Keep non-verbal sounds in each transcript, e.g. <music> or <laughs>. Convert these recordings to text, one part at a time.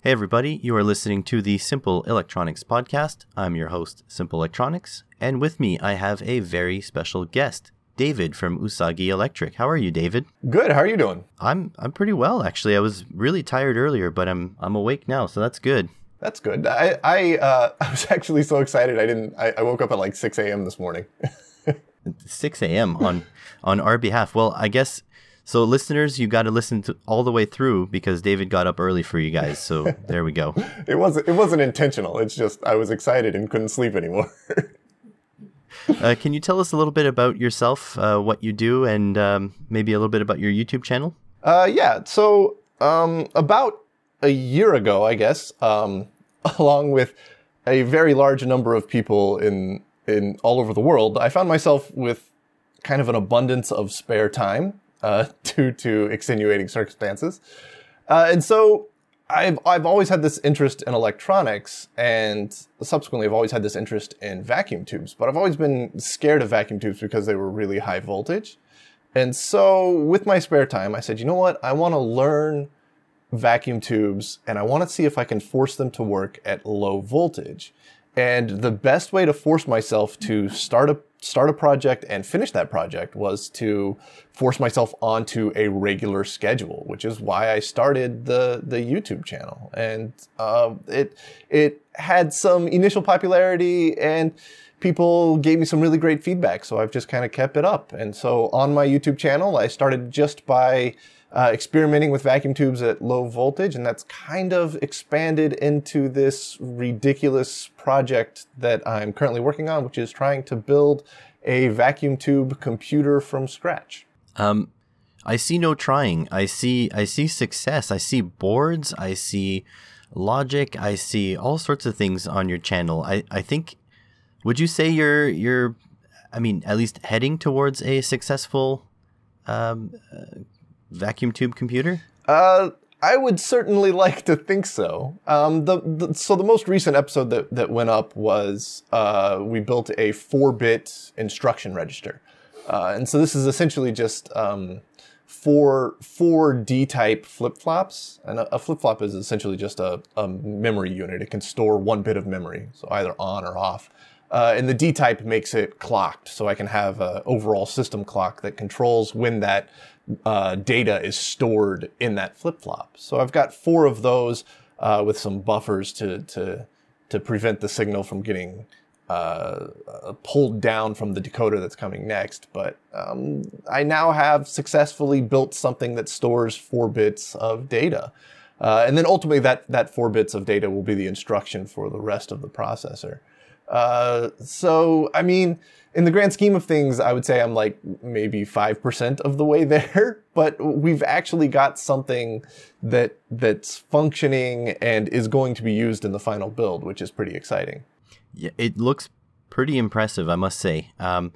Hey, everybody, you are listening to the Simple Electronics Podcast. I'm your host, Simple Electronics, and with me I have a very special guest, David from Usagi Electric. How are you, David? Good. How are you doing? I'm I'm pretty well actually. I was really tired earlier, but I'm I'm awake now, so that's good. That's good. I I, uh, <laughs> I was actually so excited. I didn't. I, I woke up at like 6 a.m. this morning. <laughs> 6 a.m. on on our behalf. Well, I guess so. Listeners, you got to listen to all the way through because David got up early for you guys. So <laughs> there we go. it wasn't. It wasn't intentional. It's just I was excited and couldn't sleep anymore. <laughs> uh, can you tell us a little bit about yourself, uh, what you do, and um, maybe a little bit about your YouTube channel? Uh, yeah. So um, about a year ago, I guess, um, <laughs> along with a very large number of people in in all over the world, I found myself with kind of an abundance of spare time uh, <laughs> due to extenuating circumstances, uh, and so I've I've always had this interest in electronics, and subsequently I've always had this interest in vacuum tubes. But I've always been scared of vacuum tubes because they were really high voltage. And so, with my spare time, I said, you know what? I want to learn vacuum tubes, and I want to see if I can force them to work at low voltage. And the best way to force myself to start a start a project and finish that project was to force myself onto a regular schedule, which is why I started the the YouTube channel. And uh, it it had some initial popularity and people gave me some really great feedback. So I've just kind of kept it up. And so on my YouTube channel, I started just by uh, experimenting with vacuum tubes at low voltage, and that's kind of expanded into this ridiculous project that I'm currently working on, which is trying to build a vacuum tube computer from scratch. Um, I see no trying. I see I see success. I see boards. I see logic. I see all sorts of things on your channel. I, I think would you say you're you're I mean at least heading towards a successful um, uh, vacuum tube computer? Uh, I would certainly <laughs> like to think so. Um, the, the, so the most recent episode that, that went up was uh, we built a four-bit instruction register, uh, and so this is essentially just um, four four D-type flip-flops, and a, a flip-flop is essentially just a, a memory unit. It can store one bit of memory, so either on or off. Uh, and the D-type makes it clocked, so I can have an overall system clock that controls when that uh, data is stored in that flip flop. So I've got four of those uh, with some buffers to, to, to prevent the signal from getting uh, uh, pulled down from the decoder that's coming next. But um, I now have successfully built something that stores four bits of data. Uh, and then ultimately, that, that four bits of data will be the instruction for the rest of the processor. Uh, so, I mean, in the grand scheme of things, I would say I'm like maybe 5% of the way <laughs> there, but we've actually got something that that's functioning and is going to be used in the final build, which is pretty exciting. Yeah, it looks pretty impressive, I must say. Um,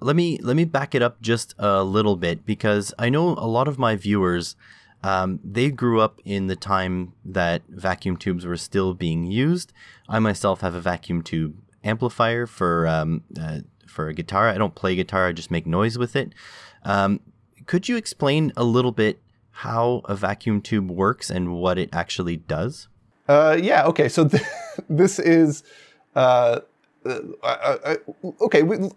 let me let me back it up just a little bit because I know a lot of my viewers um, they grew up in the time that vacuum tubes were still being used. I myself have a vacuum tube amplifier for um, uh, for a guitar. I don't play guitar; I just make noise with it. Um, could you explain a little bit how a vacuum tube works and what it actually does? Uh, yeah. Okay. So th- <laughs> this is uh, uh, uh, uh okay. We,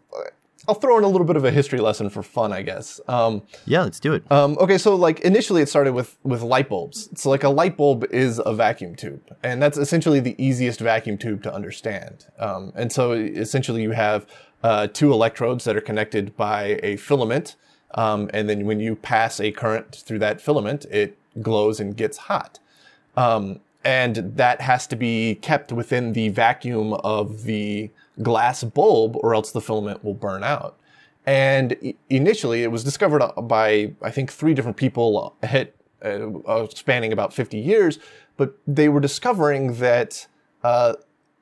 I'll throw in a little bit of a history lesson for fun, I guess. Um, yeah, let's do it. Um, okay, so like initially it started with with light bulbs. So like a light bulb is a vacuum tube, and that's essentially the easiest vacuum tube to understand. Um, and so essentially you have uh, two electrodes that are connected by a filament, um, and then when you pass a current through that filament, it glows and gets hot. Um, and that has to be kept within the vacuum of the glass bulb or else the filament will burn out. And initially, it was discovered by, I think, three different people hit, uh, uh, spanning about 50 years, but they were discovering that uh,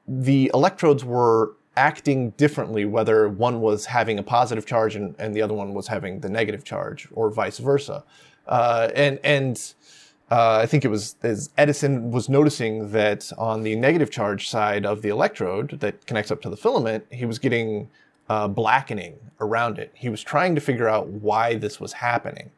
the electrodes were acting differently, whether one was having a positive charge and, and the other one was having the negative charge, or vice versa. Uh, and and uh, I think it was as Edison was noticing that on the negative charge side of the electrode that connects up to the filament, he was getting uh, blackening around it. He was trying to figure out why this was happening.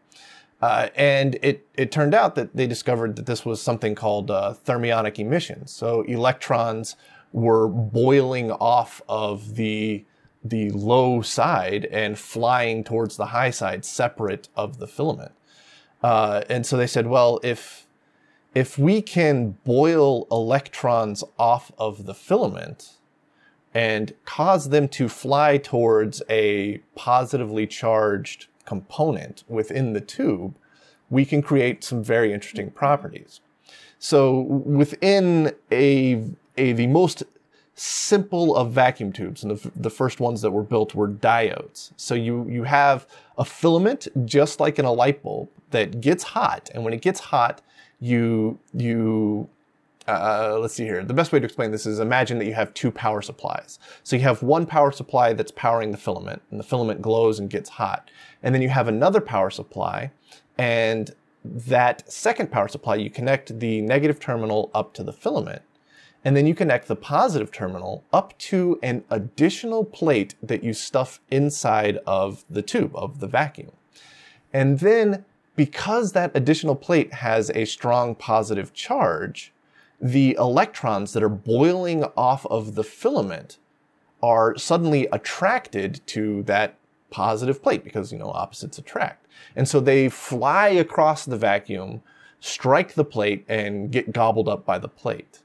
Uh, and it, it turned out that they discovered that this was something called uh, thermionic emission. So electrons were boiling off of the the low side and flying towards the high side, separate of the filament. Uh, and so they said, well, if if we can boil electrons off of the filament and cause them to fly towards a positively charged component within the tube, we can create some very interesting properties. So within a, a the most simple of vacuum tubes, and the, the first ones that were built were diodes. So you, you have a filament just like in a light bulb that gets hot, and when it gets hot, you you uh, let's see here. The best way to explain this is imagine that you have two power supplies. So you have one power supply that's powering the filament, and the filament glows and gets hot. And then you have another power supply, and that second power supply, you connect the negative terminal up to the filament, and then you connect the positive terminal up to an additional plate that you stuff inside of the tube, of the vacuum. And then because that additional plate has a strong positive charge, the electrons that are boiling off of the filament are suddenly attracted to that positive plate because, you know, opposites attract. And so they fly across the vacuum, strike the plate, and get gobbled up by the plate.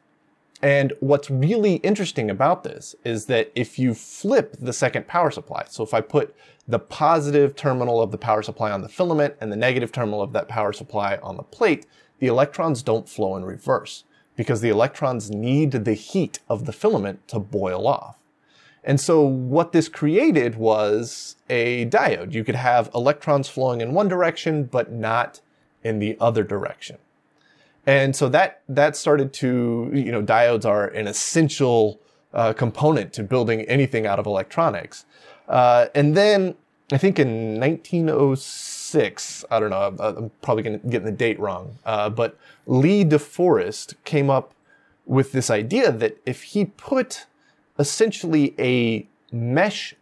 And what's really interesting about this is that if you flip the second power supply, so if I put the positive terminal of the power supply on the filament and the negative terminal of that power supply on the plate, the electrons don't flow in reverse because the electrons need the heat of the filament to boil off. And so what this created was a diode. You could have electrons flowing in one direction, but not in the other direction. And so that, that started to, you know, diodes are an essential uh, component to building anything out of electronics. Uh, and then I think in 1906, I don't know, I'm probably going to get the date wrong, uh, but Lee De Forest came up with this idea that if he put essentially a mesh,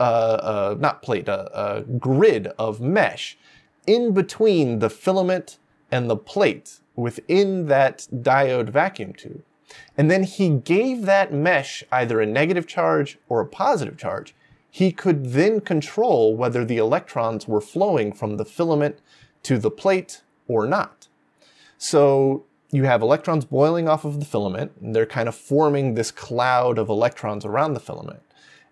uh, uh, not plate, a, a grid of mesh in between the filament and the plate within that diode vacuum tube, and then he gave that mesh either a negative charge or a positive charge, he could then control whether the electrons were flowing from the filament to the plate or not. So you have electrons boiling off of the filament, and they're kind of forming this cloud of electrons around the filament.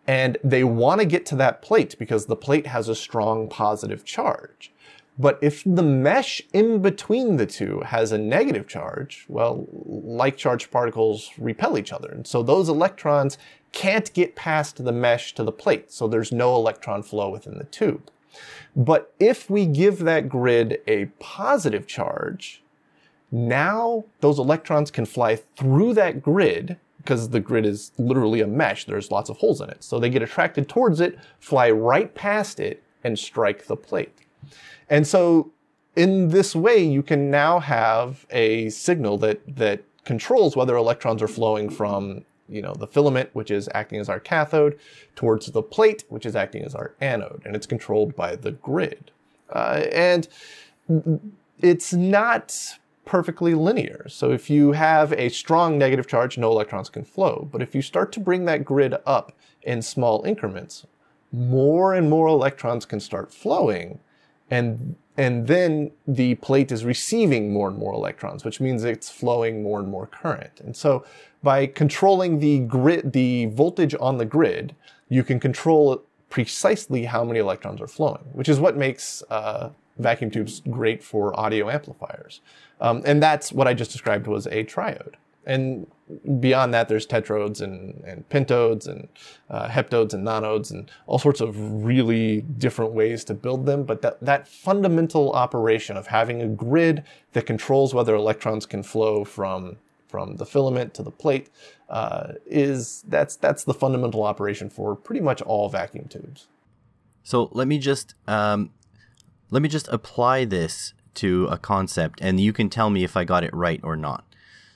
And they want to get to that plate because the plate has a strong positive charge. But if the mesh in between the two has a negative charge, well, like charged particles repel each other. And so those electrons can't get past the mesh to the plate. So there's no electron flow within the tube. But if we give that grid a positive charge, now those electrons can fly through that grid because the grid is literally a mesh. There's lots of holes in it. So they get attracted towards it, fly right past it, and strike the plate. And so in this way, you can now have a signal that, that controls whether electrons are flowing from you know, the filament, which is acting as our cathode, towards the plate, which is acting as our anode, and it's controlled by the grid. Uh, and it's not perfectly linear. So if you have a strong negative charge, no electrons can flow. But if you start to bring that grid up in small increments, more and more electrons can start flowing, and and then the plate is receiving more and more electrons, which means it's flowing more and more current. And so by controlling the grid, the voltage on the grid, you can control precisely how many electrons are flowing, which is what makes uh, vacuum tubes great for audio amplifiers. Um, and that's what I just described was a triode. And beyond that, there's tetrodes and, and pentodes and uh, heptodes and nonodes and all sorts of really different ways to build them. But that, that fundamental operation of having a grid that controls whether electrons can flow from from the filament to the plate uh, is that's that's the fundamental operation for pretty much all vacuum tubes. So let me just um, let me just apply this to a concept, and you can tell me if I got it right or not.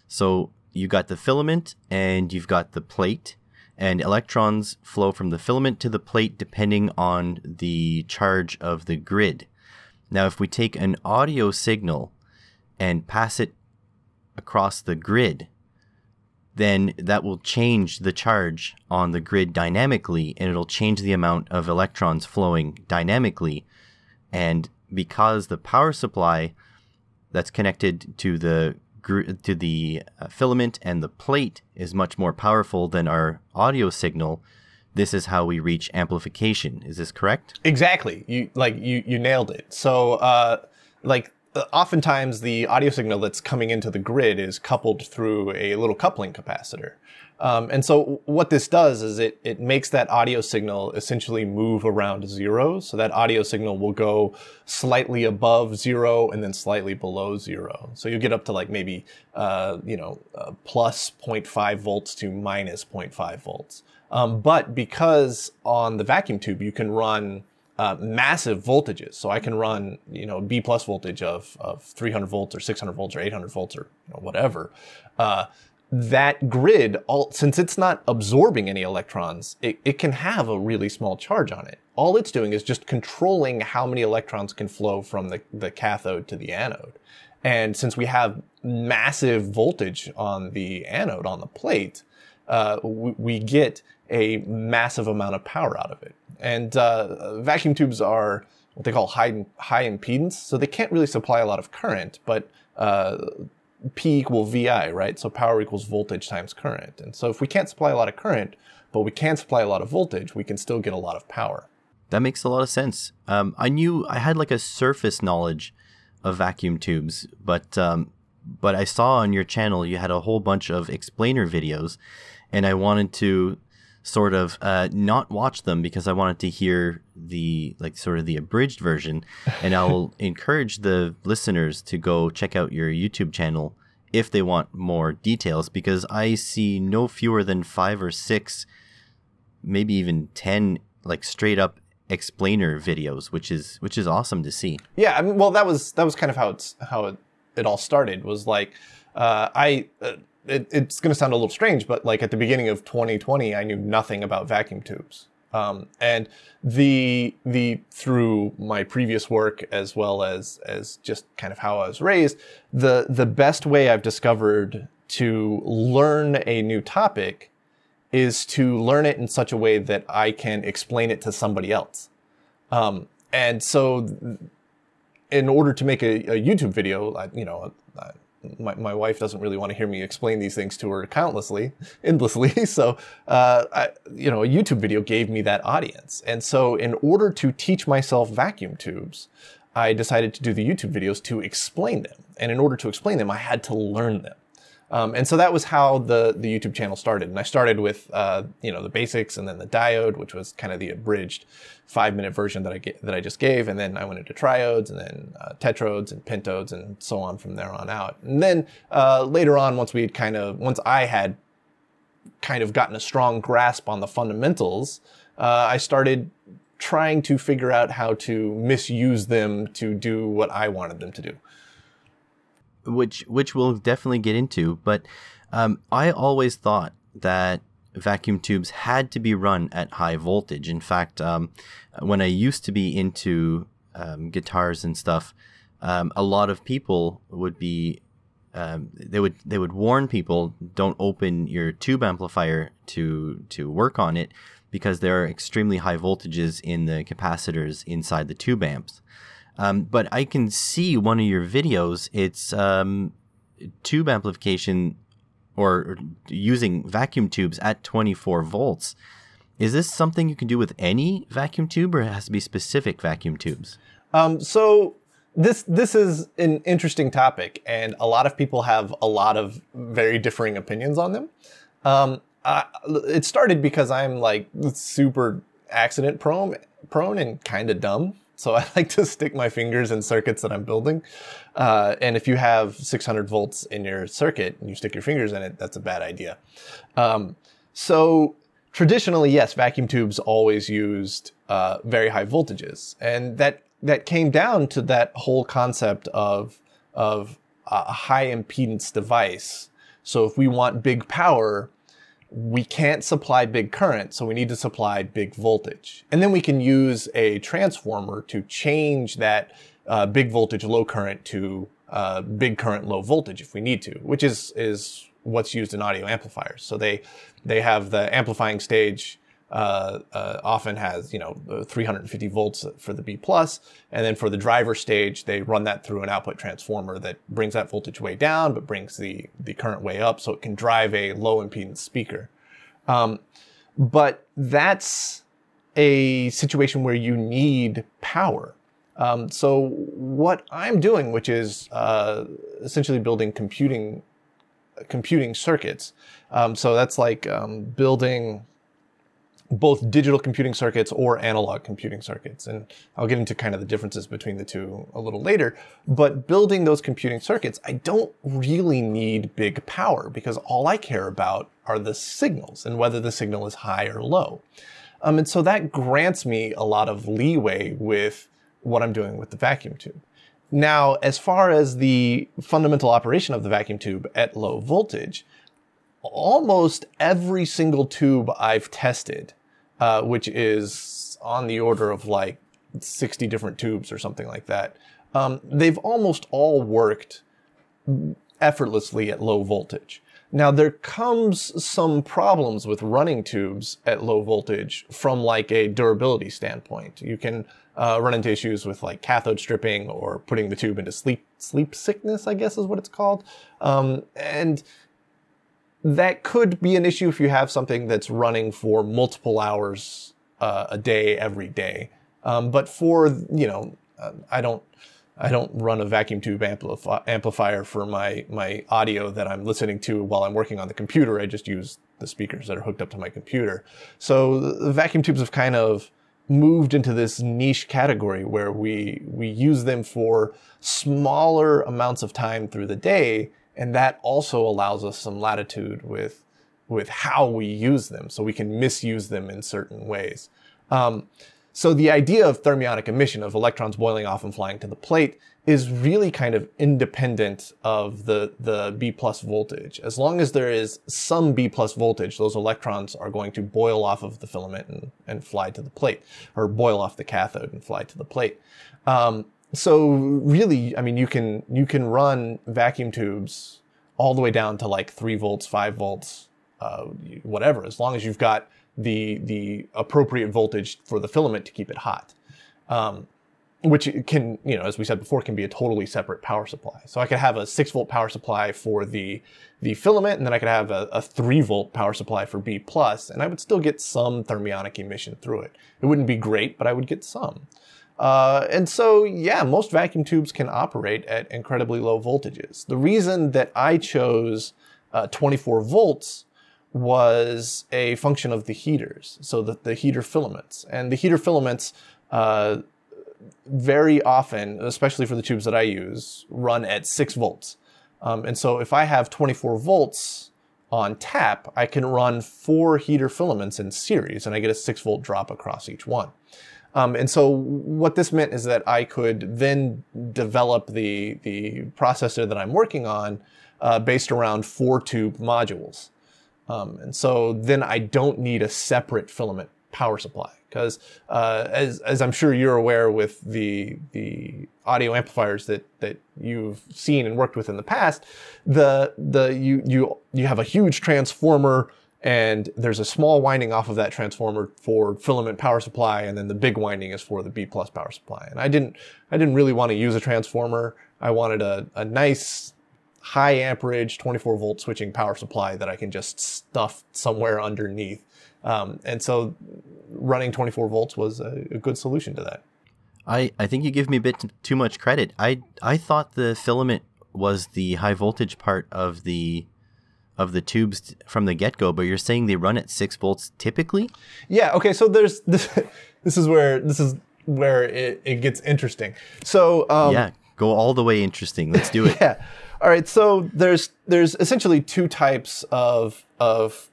So you got the filament and you've got the plate, and electrons flow from the filament to the plate depending on the charge of the grid. Now, if we take an audio signal and pass it across the grid, then that will change the charge on the grid dynamically and it'll change the amount of electrons flowing dynamically. And because the power supply that's connected to the to the uh, filament and the plate is much more powerful than our audio signal, this is how we reach amplification. Is this correct? Exactly. You like you you nailed it. So uh, like uh, oftentimes the audio signal that's coming into the grid is coupled through a little coupling capacitor. Um, and so what this does is it, it makes that audio signal essentially move around zero. So that audio signal will go slightly above zero and then slightly below zero. So you get up to like maybe, uh, you know, uh, plus 0.5 volts to minus 0.5 volts. Um, but because on the vacuum tube, you can run uh, massive voltages. So I can run, you know, B plus voltage of, of 300 volts or 600 volts or 800 volts or you know, whatever. Uh, that grid, all, since it's not absorbing any electrons, it, it can have a really small charge on it. All it's doing is just controlling how many electrons can flow from the, the cathode to the anode. And since we have massive voltage on the anode, on the plate, uh, we, we, get a massive amount of power out of it. And uh, vacuum tubes are what they call high, high impedance, so they can't really supply a lot of current, but uh, P equal VI, right? So power equals voltage times current. And so if we can't supply a lot of current, but we can supply a lot of voltage, we can still get a lot of power. That makes a lot of sense. Um, I knew I had like a surface knowledge of vacuum tubes, but um, but I saw on your channel you had a whole bunch of explainer videos, and I wanted to sort of uh, not watch them because I wanted to hear the like sort of the abridged version. And I'll <laughs> encourage the listeners to go check out your YouTube channel if they want more details because I see no fewer than five or six, maybe even ten like straight up explainer videos, which is which is awesome to see. Yeah, I mean, well, that was that was kind of how it's how it, it all started. Was like uh, I. Uh, it, it's going to sound a little strange, but like at the beginning of 2020, I knew nothing about vacuum tubes. Um, and the the through my previous work as well as as just kind of how I was raised, the the best way I've discovered to learn a new topic is to learn it in such a way that I can explain it to somebody else. Um, and so, in order to make a, a YouTube video, I, you know, I, my, my wife doesn't really want to hear me explain these things to her countlessly, endlessly. <laughs> So, uh, I, you know, a YouTube video gave me that audience. And so, in order to teach myself vacuum tubes, I decided to do the YouTube videos to explain them. And in order to explain them, I had to learn them. Um, and so that was how the, the YouTube channel started. And I started with, uh, you know, the basics and then the diode, which was kind of the abridged five minute version that I, get, that I just gave. And then I went into triodes and then uh, tetrodes and pentodes and so on from there on out. And then uh, later on, once we kind of, once I had kind of gotten a strong grasp on the fundamentals, uh, I started trying to figure out how to misuse them to do what I wanted them to do which which we'll definitely get into. But um, I always thought that vacuum tubes had to be run at high voltage. In fact, um, when I used to be into um, guitars and stuff, um, a lot of people would be um, they would they would warn people don't open your tube amplifier to to work on it because there are extremely high voltages in the capacitors inside the tube amps. Um, but I can see one of your videos. It's um, tube amplification or using vacuum tubes at 24 volts. Is this something you can do with any vacuum tube, or it has to be specific vacuum tubes? Um, so this this is an interesting topic, and a lot of people have a lot of very differing opinions on them. Um, uh, it started because I'm like super accident prone, prone and kind of dumb. So <laughs> I like to stick my fingers in circuits that I'm building. Uh, and if you have 600 volts in your circuit and you stick your fingers in it, that's a bad idea. Um, so traditionally, yes, vacuum tubes always used uh, very high voltages, and that that came down to that whole concept of of a high impedance device. So if we want big power, we can't supply big current, so we need to supply big voltage. And then we can use a transformer to change that uh, big voltage, low current to uh, big current, low voltage if we need to, which is is what's used in audio amplifiers. So they they have the amplifying stage uh, uh, often has you know 350 volts for the B plus, and then for the driver stage they run that through an output transformer that brings that voltage way down, but brings the the current way up, so it can drive a low impedance speaker. Um, but that's a situation where you need power. Um, so what I'm doing, which is uh, essentially building computing computing circuits. Um, so that's like um, building both digital computing circuits or analog computing circuits. And I'll get into kind of the differences between the two a little later. But building those computing circuits, I don't really need big power because all I care about are the signals and whether the signal is high or low. Um, and so that grants me a lot of leeway with what I'm doing with the vacuum tube. Now, as far as the fundamental operation of the vacuum tube at low voltage, almost every single tube I've tested, uh, which is on the order of like 60 different tubes or something like that, um, they've almost all worked effortlessly at low voltage. Now there comes some problems with running tubes at low voltage from like a durability standpoint. You can uh, run into issues with like cathode stripping or putting the tube into sleep sleep sickness, I guess is what it's called. Um, and that could be an issue if you have something that's running for multiple hours uh, a day every day. Um, but for you know, uh, I don't I don't run a vacuum tube amplifi- amplifier for my, my audio that I'm listening to while I'm working on the computer. I just use the speakers that are hooked up to my computer. So the vacuum tubes have kind of moved into this niche category where we, we use them for smaller amounts of time through the day. And that also allows us some latitude with, with how we use them. So we can misuse them in certain ways. Um, so the idea of thermionic emission, of electrons boiling off and flying to the plate, is really kind of independent of the, the B plus voltage. As long as there is some B plus voltage, those electrons are going to boil off of the filament and, and fly to the plate, or boil off the cathode and fly to the plate. Um, so really, I mean, you can you can run vacuum tubes all the way down to like three volts, five volts, uh, whatever, as long as you've got the the appropriate voltage for the filament to keep it hot. Um, which can, you know, as we said before, can be a totally separate power supply. So I could have a six volt power supply for the the filament, and then I could have a, a three volt power supply for B plus, and I would still get some thermionic emission through it. It wouldn't be great, but I would get some. Uh, and so, yeah, most vacuum tubes can operate at incredibly low voltages. The reason that I chose uh, 24 volts was a function of the heaters, so the, the heater filaments. And the heater filaments, uh, very often, especially for the tubes that I use, run at 6 volts. Um, and so if I have 24 volts on tap, I can run four heater filaments in series, and I get a 6 volt drop across each one. Um, and so what this meant is that I could then develop the, the processor that I'm working on uh, based around four tube modules. Um, and so then I don't need a separate filament power supply because uh, as, as I'm sure you're aware with the the audio amplifiers that that you've seen and worked with in the past, the the you you you have a huge transformer and there's a small winding off of that transformer for filament power supply and then the big winding is for the B plus power supply. And I didn't I didn't really want to use a transformer. I wanted a, a nice high amperage 24 volt switching power supply that I can just stuff somewhere underneath. Um, and so running 24 volts was a, a, good solution to that. I, I think you give me a bit too much credit. I I thought the filament was the high voltage part of the of the tubes from the get go, but you're saying they run at six volts typically? Yeah. Okay. So there's <laughs> this. This is where this is where it, it gets interesting. So um, yeah, go all the way interesting. Let's do it. <laughs> yeah. All right, so there's there's essentially two types of of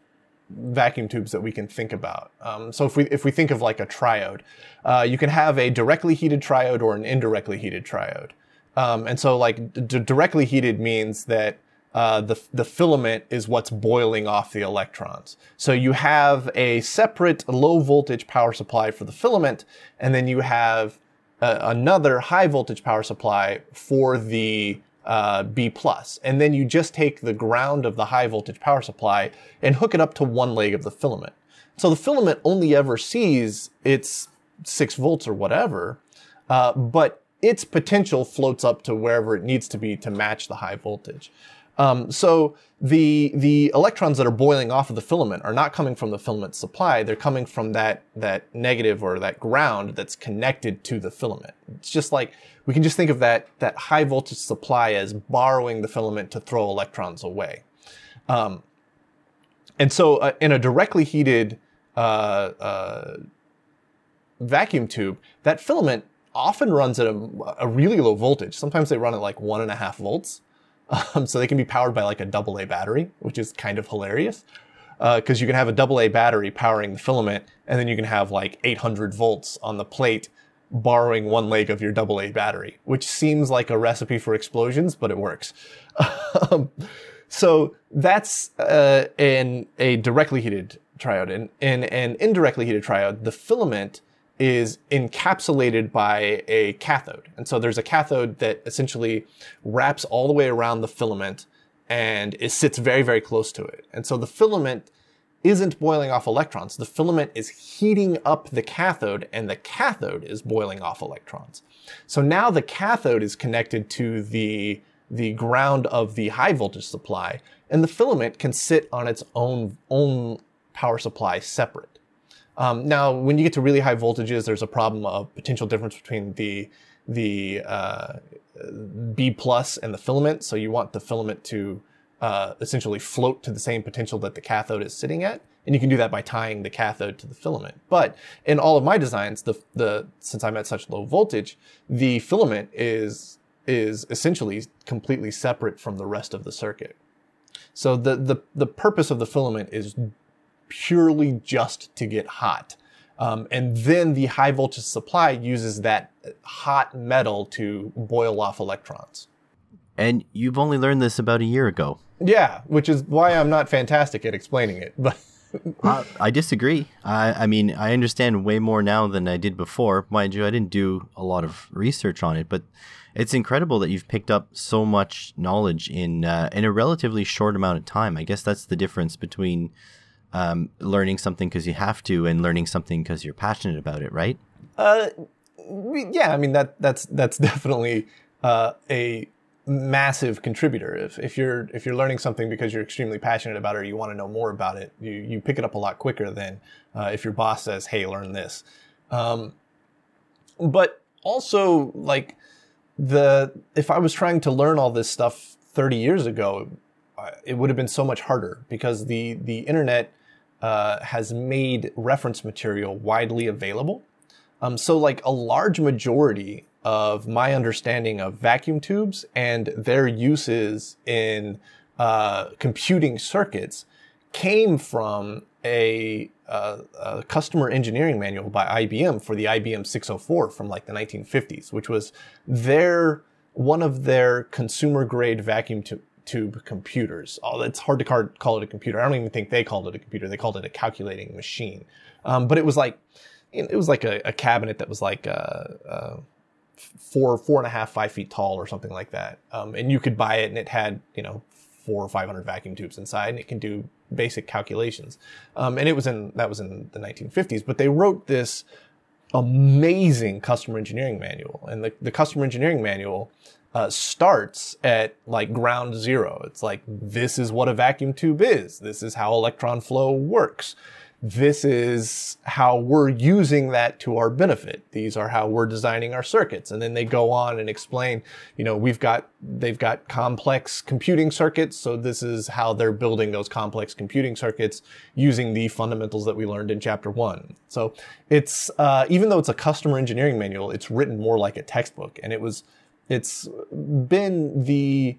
vacuum tubes that we can think about. Um, so if we if we think of like a triode, uh, you can have a directly heated triode or an indirectly heated triode. Um, and so like d- directly heated means that uh, the the filament is what's boiling off the electrons. So you have a separate low voltage power supply for the filament, and then you have uh, another high voltage power supply for the uh, B plus, and then you just take the ground of the high voltage power supply and hook it up to one leg of the filament. So the filament only ever sees its six volts or whatever, uh, but its potential floats up to wherever it needs to be to match the high voltage. Um, so the the electrons that are boiling off of the filament are not coming from the filament supply. They're coming from that that negative or that ground that's connected to the filament. It's just like we can just think of that that high voltage supply as borrowing the filament to throw electrons away. Um, and so uh, in a directly heated uh, uh, vacuum tube, that filament often runs at a, a, really low voltage. Sometimes they run at like one and a half volts. <laughs> Um, so they can be powered by like a double A battery, which is kind of hilarious. Because uh, you can have a double A battery powering the filament, and then you can have like 800 volts on the plate borrowing one leg of your double A battery, which seems like a recipe for explosions, but it works. <laughs> um, so that's uh, in a directly heated triode. In, in an indirectly heated triode, the filament is encapsulated by a cathode. And so there's a cathode that essentially wraps all the way around the filament and it sits very, very close to it. And so the filament isn't boiling off electrons. The filament is heating up the cathode and the cathode is boiling off electrons. So now the cathode is connected to the, the ground of the high voltage supply and the filament can sit on its own, own power supply separate. Um, now, when you get to really high voltages, there's a problem of potential difference between the the uh, B plus and the filament. So you want the filament to uh, essentially float to the same potential that the cathode is sitting at, and you can do that by tying the cathode to the filament. But in all of my designs, the the since I'm at such low voltage, the filament is is essentially completely separate from the rest of the circuit. So the the the purpose of the filament is purely just to get hot. Um, and then the high voltage supply uses that hot metal to boil off electrons. And you've only learned this about a year ago. Yeah, which is why I'm not fantastic at explaining it. But <laughs> uh, I disagree. I, I mean, I understand way more now than I did before. Mind you, I didn't do a lot of research on it, but it's incredible that you've picked up so much knowledge in uh, in a relatively short amount of time. I guess that's the difference between um, learning something because you have to and learning something because you're passionate about it, right? Uh, yeah, I mean that that's that's <laughs> definitely uh, a massive contributor. If if you're if you're learning something because you're extremely passionate about it or you want to know more about it, you you pick it up a lot quicker than uh, if your boss says, "Hey, learn this." Um, but also, like the if I was trying to learn all this stuff 30 years ago, it would have been so much harder because the the internet uh, has made reference material widely available. Um, so, like a large majority of my understanding of vacuum tubes and their uses in uh, computing circuits came from a, uh, a, customer engineering manual by IBM for the IBM 604 from like the 1950s, which was their one of their consumer grade vacuum tube tube computers. Oh, it's hard to call it a computer. I don't even think they called it a computer. They called it a calculating machine. Um, but it was like it was like a, a cabinet that was like a, uh, a uh, four four and a half five feet tall or something like that. Um, and you could buy it, and it had you know four or five hundred vacuum tubes inside, and it can do basic calculations. Um, and it was in that was in the 1950s. But they wrote this amazing customer engineering manual, and the, the customer engineering manual uh, starts at like ground zero. It's like, this is what a vacuum tube is. This is how electron flow works. This is how we're using that to our benefit. These are how we're designing our circuits. And then they go on and explain, you know, we've got, they've got complex computing circuits. So this is how they're building those complex computing circuits using the fundamentals that we learned in chapter one. So it's, uh, even though it's a customer engineering manual, it's written more like a textbook. And it was, it's been the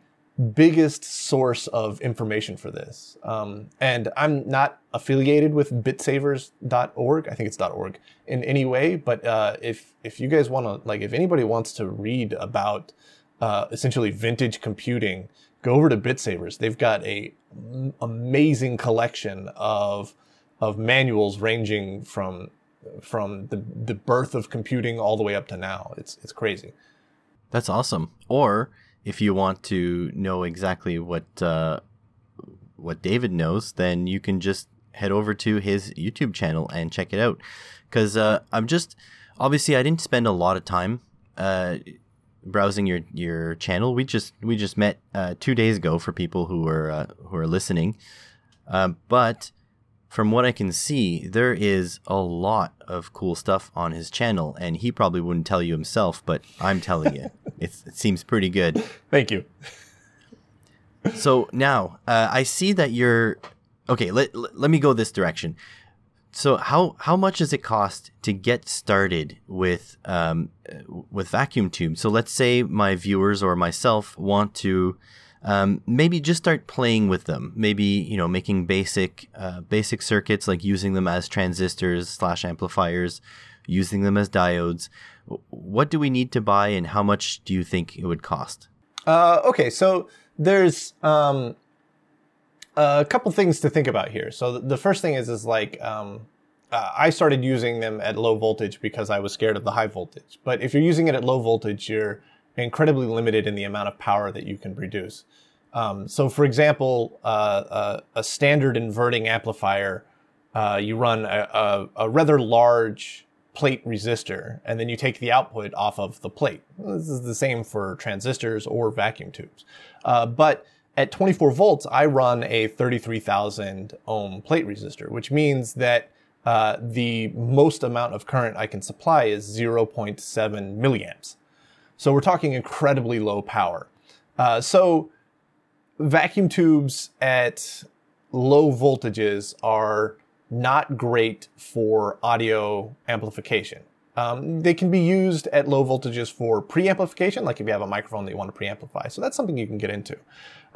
biggest source of information for this. Um, and I'm not affiliated with bitsavers.org. I think it's .org in any way. But uh, if if you guys want to, like, if anybody wants to read about uh, essentially vintage computing, go over to BitSavers. They've got a amazing collection of of manuals ranging from from the the birth of computing all the way up to now. It's it's crazy. That's awesome. Or if you want to know exactly what uh, what David knows, then you can just head over to his YouTube channel and check it out. Because uh, I'm just obviously I didn't spend a lot of time uh, browsing your your channel. We just we just met uh, two days ago for people who are uh, who are listening. Uh, but from what I can see, there is a lot of cool stuff on his channel, and he probably wouldn't tell you himself, but I'm telling you, <laughs> it seems pretty good. Thank you. so now uh, I see that you're okay. Let, let me go this direction. So how how much does it cost to get started with um, with vacuum tubes? So let's say my viewers or myself want to um, maybe just start playing with them. Maybe you know making basic uh, basic circuits like using them as transistors slash amplifiers, using them as diodes. What do we need to buy, and how much do you think it would cost? Uh, okay, so there's um, a couple things to think about here. So the first thing is is like um, uh, I started using them at low voltage because I was scared of the high voltage. But if you're using it at low voltage, you're incredibly limited in the amount of power that you can produce. Um, so, for example, uh, a, a, standard inverting amplifier, uh, you run a, a, a, rather large plate resistor, and then you take the output off of the plate. This is the same for transistors or vacuum tubes. Uh, but at 24 volts, I run a 33,000 ohm plate resistor, which means that uh, the most amount of current I can supply is 0.7 milliamps. So we're talking incredibly low power. Uh, so vacuum tubes at low voltages are not great for audio amplification. Um, they can be used at low voltages for preamplification, like if you have a microphone that you want to preamplify. So that's something you can get into.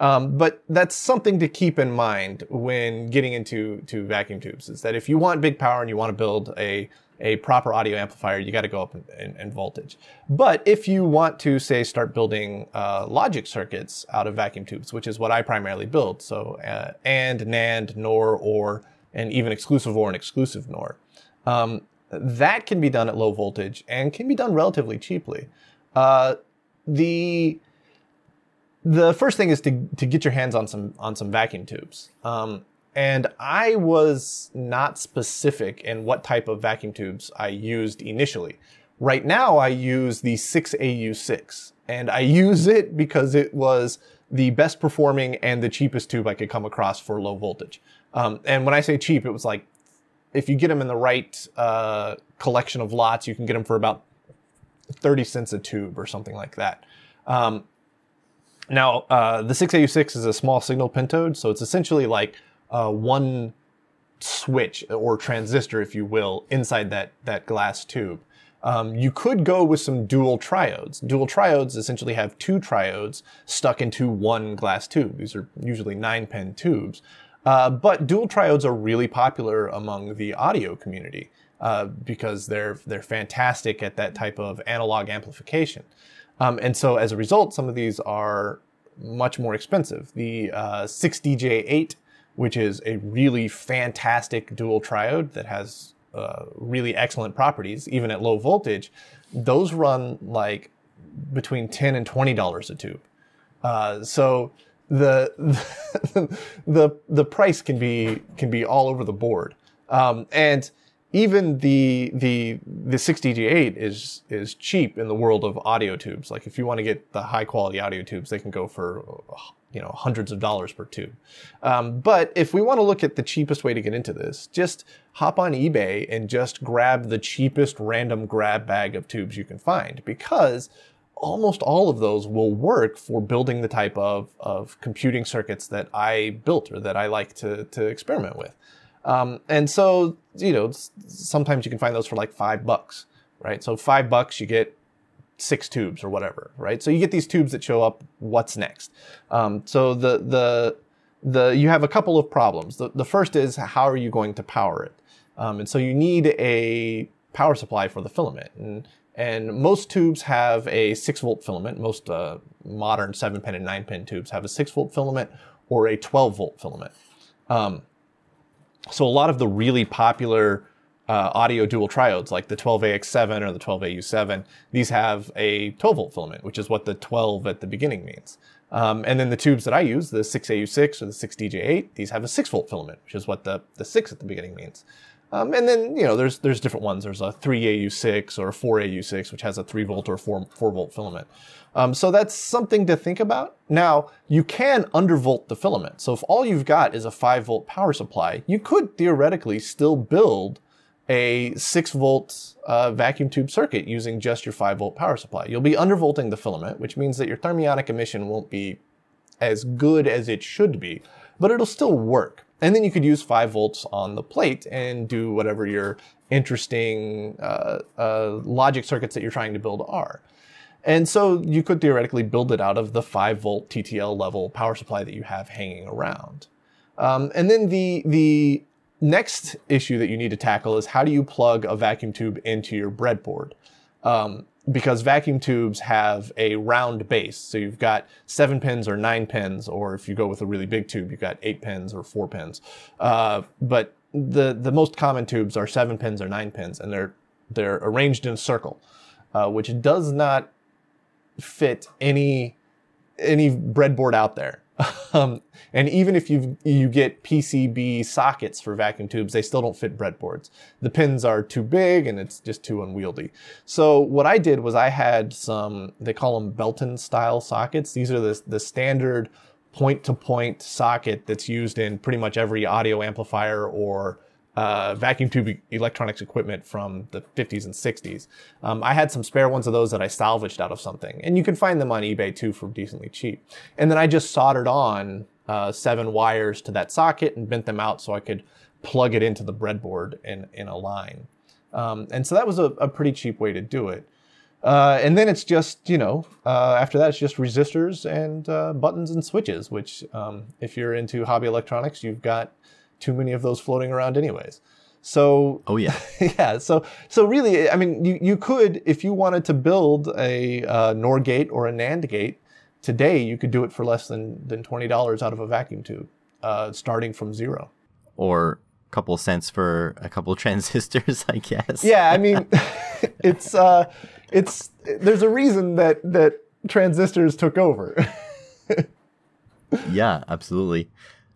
Um, but that's something to keep in mind when getting into to vacuum tubes is that if you want big power and you want to build a a proper audio amplifier, you got to go up in, in, in, voltage. But if you want to, say, start building uh, logic circuits out of vacuum tubes, which is what I primarily build, so uh, AND, NAND, NOR, OR, and even exclusive OR and exclusive NOR, um, that can be done at low voltage and can be done relatively cheaply. Uh, the the first thing is to, to get your hands on some on some vacuum tubes. Um, and I was not specific in what type of vacuum tubes I used initially. Right now, I use the 6AU6, and I use it because it was the best performing and the cheapest tube I could come across for low voltage. Um, and when I say cheap, it was like if you get them in the right uh, collection of lots, you can get them for about 30 cents a tube or something like that. Um, now, uh, the 6AU6 is a small signal pentode, so it's essentially like uh, one switch or transistor, if you will, inside that, that glass tube. Um, you could go with some dual triodes. Dual triodes essentially have two triodes stuck into one glass tube. These are usually nine pin tubes. Uh, but dual triodes are really popular among the audio community uh, because they're they're fantastic at that type of analog amplification. Um, and so as a result, some of these are much more expensive. The uh, 6DJ8 which is a really fantastic dual triode that has uh, really excellent properties, even at low voltage, those run like between ten and twenty dollars a tube. Uh, so the, <laughs> the the price can be can be all over the board, um, and even the the the 6DJ8 is is cheap in the world of audio tubes. Like if you want to get the high quality audio tubes, they can go for you know hundreds of dollars per tube. Um, but if we want to look at the cheapest way to get into this, just hop on eBay and just grab the cheapest random grab bag of tubes you can find because almost all of those will work for building the type of, of computing circuits that I built or that I like to, to experiment with. Um, and so, you know, sometimes you can find those for like five bucks, right? So five bucks, you get six tubes or whatever, right? So you get these tubes that show up. What's next? Um, so the the the you have a couple of problems. The, the first is how are you going to power it? Um, and so you need a power supply for the filament. And, and most tubes have a six volt filament. Most uh, modern seven pin and nine pin tubes have a six volt filament or a 12 volt filament. Um, so a lot of the really popular uh, audio dual triodes like the 12AX7 or the 12AU7, these have a 12 volt filament, which is what the 12 at the beginning means. Um, and then the tubes that I use, the 6AU6 or the 6DJ8, these have a 6 volt filament, which is what the, the 6 at the beginning means. Um, and then, you know, there's there's different ones. There's a 3AU6 or a 4AU6, which has a 3 volt or 4, 4 volt filament. Um, so that's something to think about. Now, you can undervolt the filament. So if all you've got is a 5 volt power supply, you could theoretically still build a 6 volt uh, vacuum tube circuit using just your 5 volt power supply. You'll be undervolting the filament, which means that your thermionic emission won't be as good as it should be, but it'll still work. And then you could use 5 volts on the plate and do whatever your interesting uh, uh, logic circuits that you're trying to build are. And so you could theoretically build it out of the 5 volt TTL level power supply that you have hanging around. Um, and then the, the next issue that you need to tackle is how do you plug a vacuum tube into your breadboard? Um, because vacuum tubes have a round base. So you've got seven pins or nine pins, or if you go with a really big tube, you've got eight pins or four pins. Uh, but the the most common tubes are seven pins or nine pins, and they're they're arranged in a circle, uh, which does not fit any any breadboard out there. Um, and even if you you get PCB sockets for vacuum tubes, they still don't fit breadboards. The pins are too big and it's just too unwieldy. So what I did was I had some they call them Belton style sockets. These are the the standard point to point socket that's used in pretty much every audio amplifier or uh, vacuum tube electronics equipment from the 50s and 60s. Um, I had some spare ones of those that I salvaged out of something, and you can find them on eBay too for decently cheap. And then I just soldered on uh, seven wires to that socket and bent them out so I could plug it into the breadboard in, in a line. Um, and so that was a, a, pretty cheap way to do it. Uh, and then it's just, you know, uh, after that, it's just resistors and uh, buttons and switches, which, um, if you're into hobby electronics, you've got too many of those floating around anyways. So oh yeah, <laughs> yeah. So so really, I mean, you you could if you wanted to build a uh, NOR gate or a NAND gate today, you could do it for less than than twenty dollars out of a vacuum tube, uh, starting from zero. Or a couple cents for a couple <laughs> transistors, I guess. Yeah, I mean, <laughs> it's uh, it's there's a reason that that transistors took over. yeah, absolutely.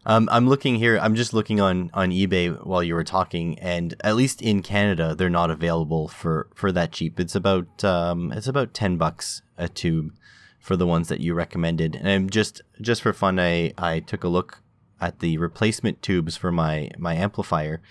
Um, I'm looking here. I'm just looking on on eBay while you were talking, and at least in Canada, they're not available for for that cheap. It's about um, it's about ten bucks a tube for the ones that you recommended. And I'm just just for fun, I I took a look at the replacement tubes for my my amplifier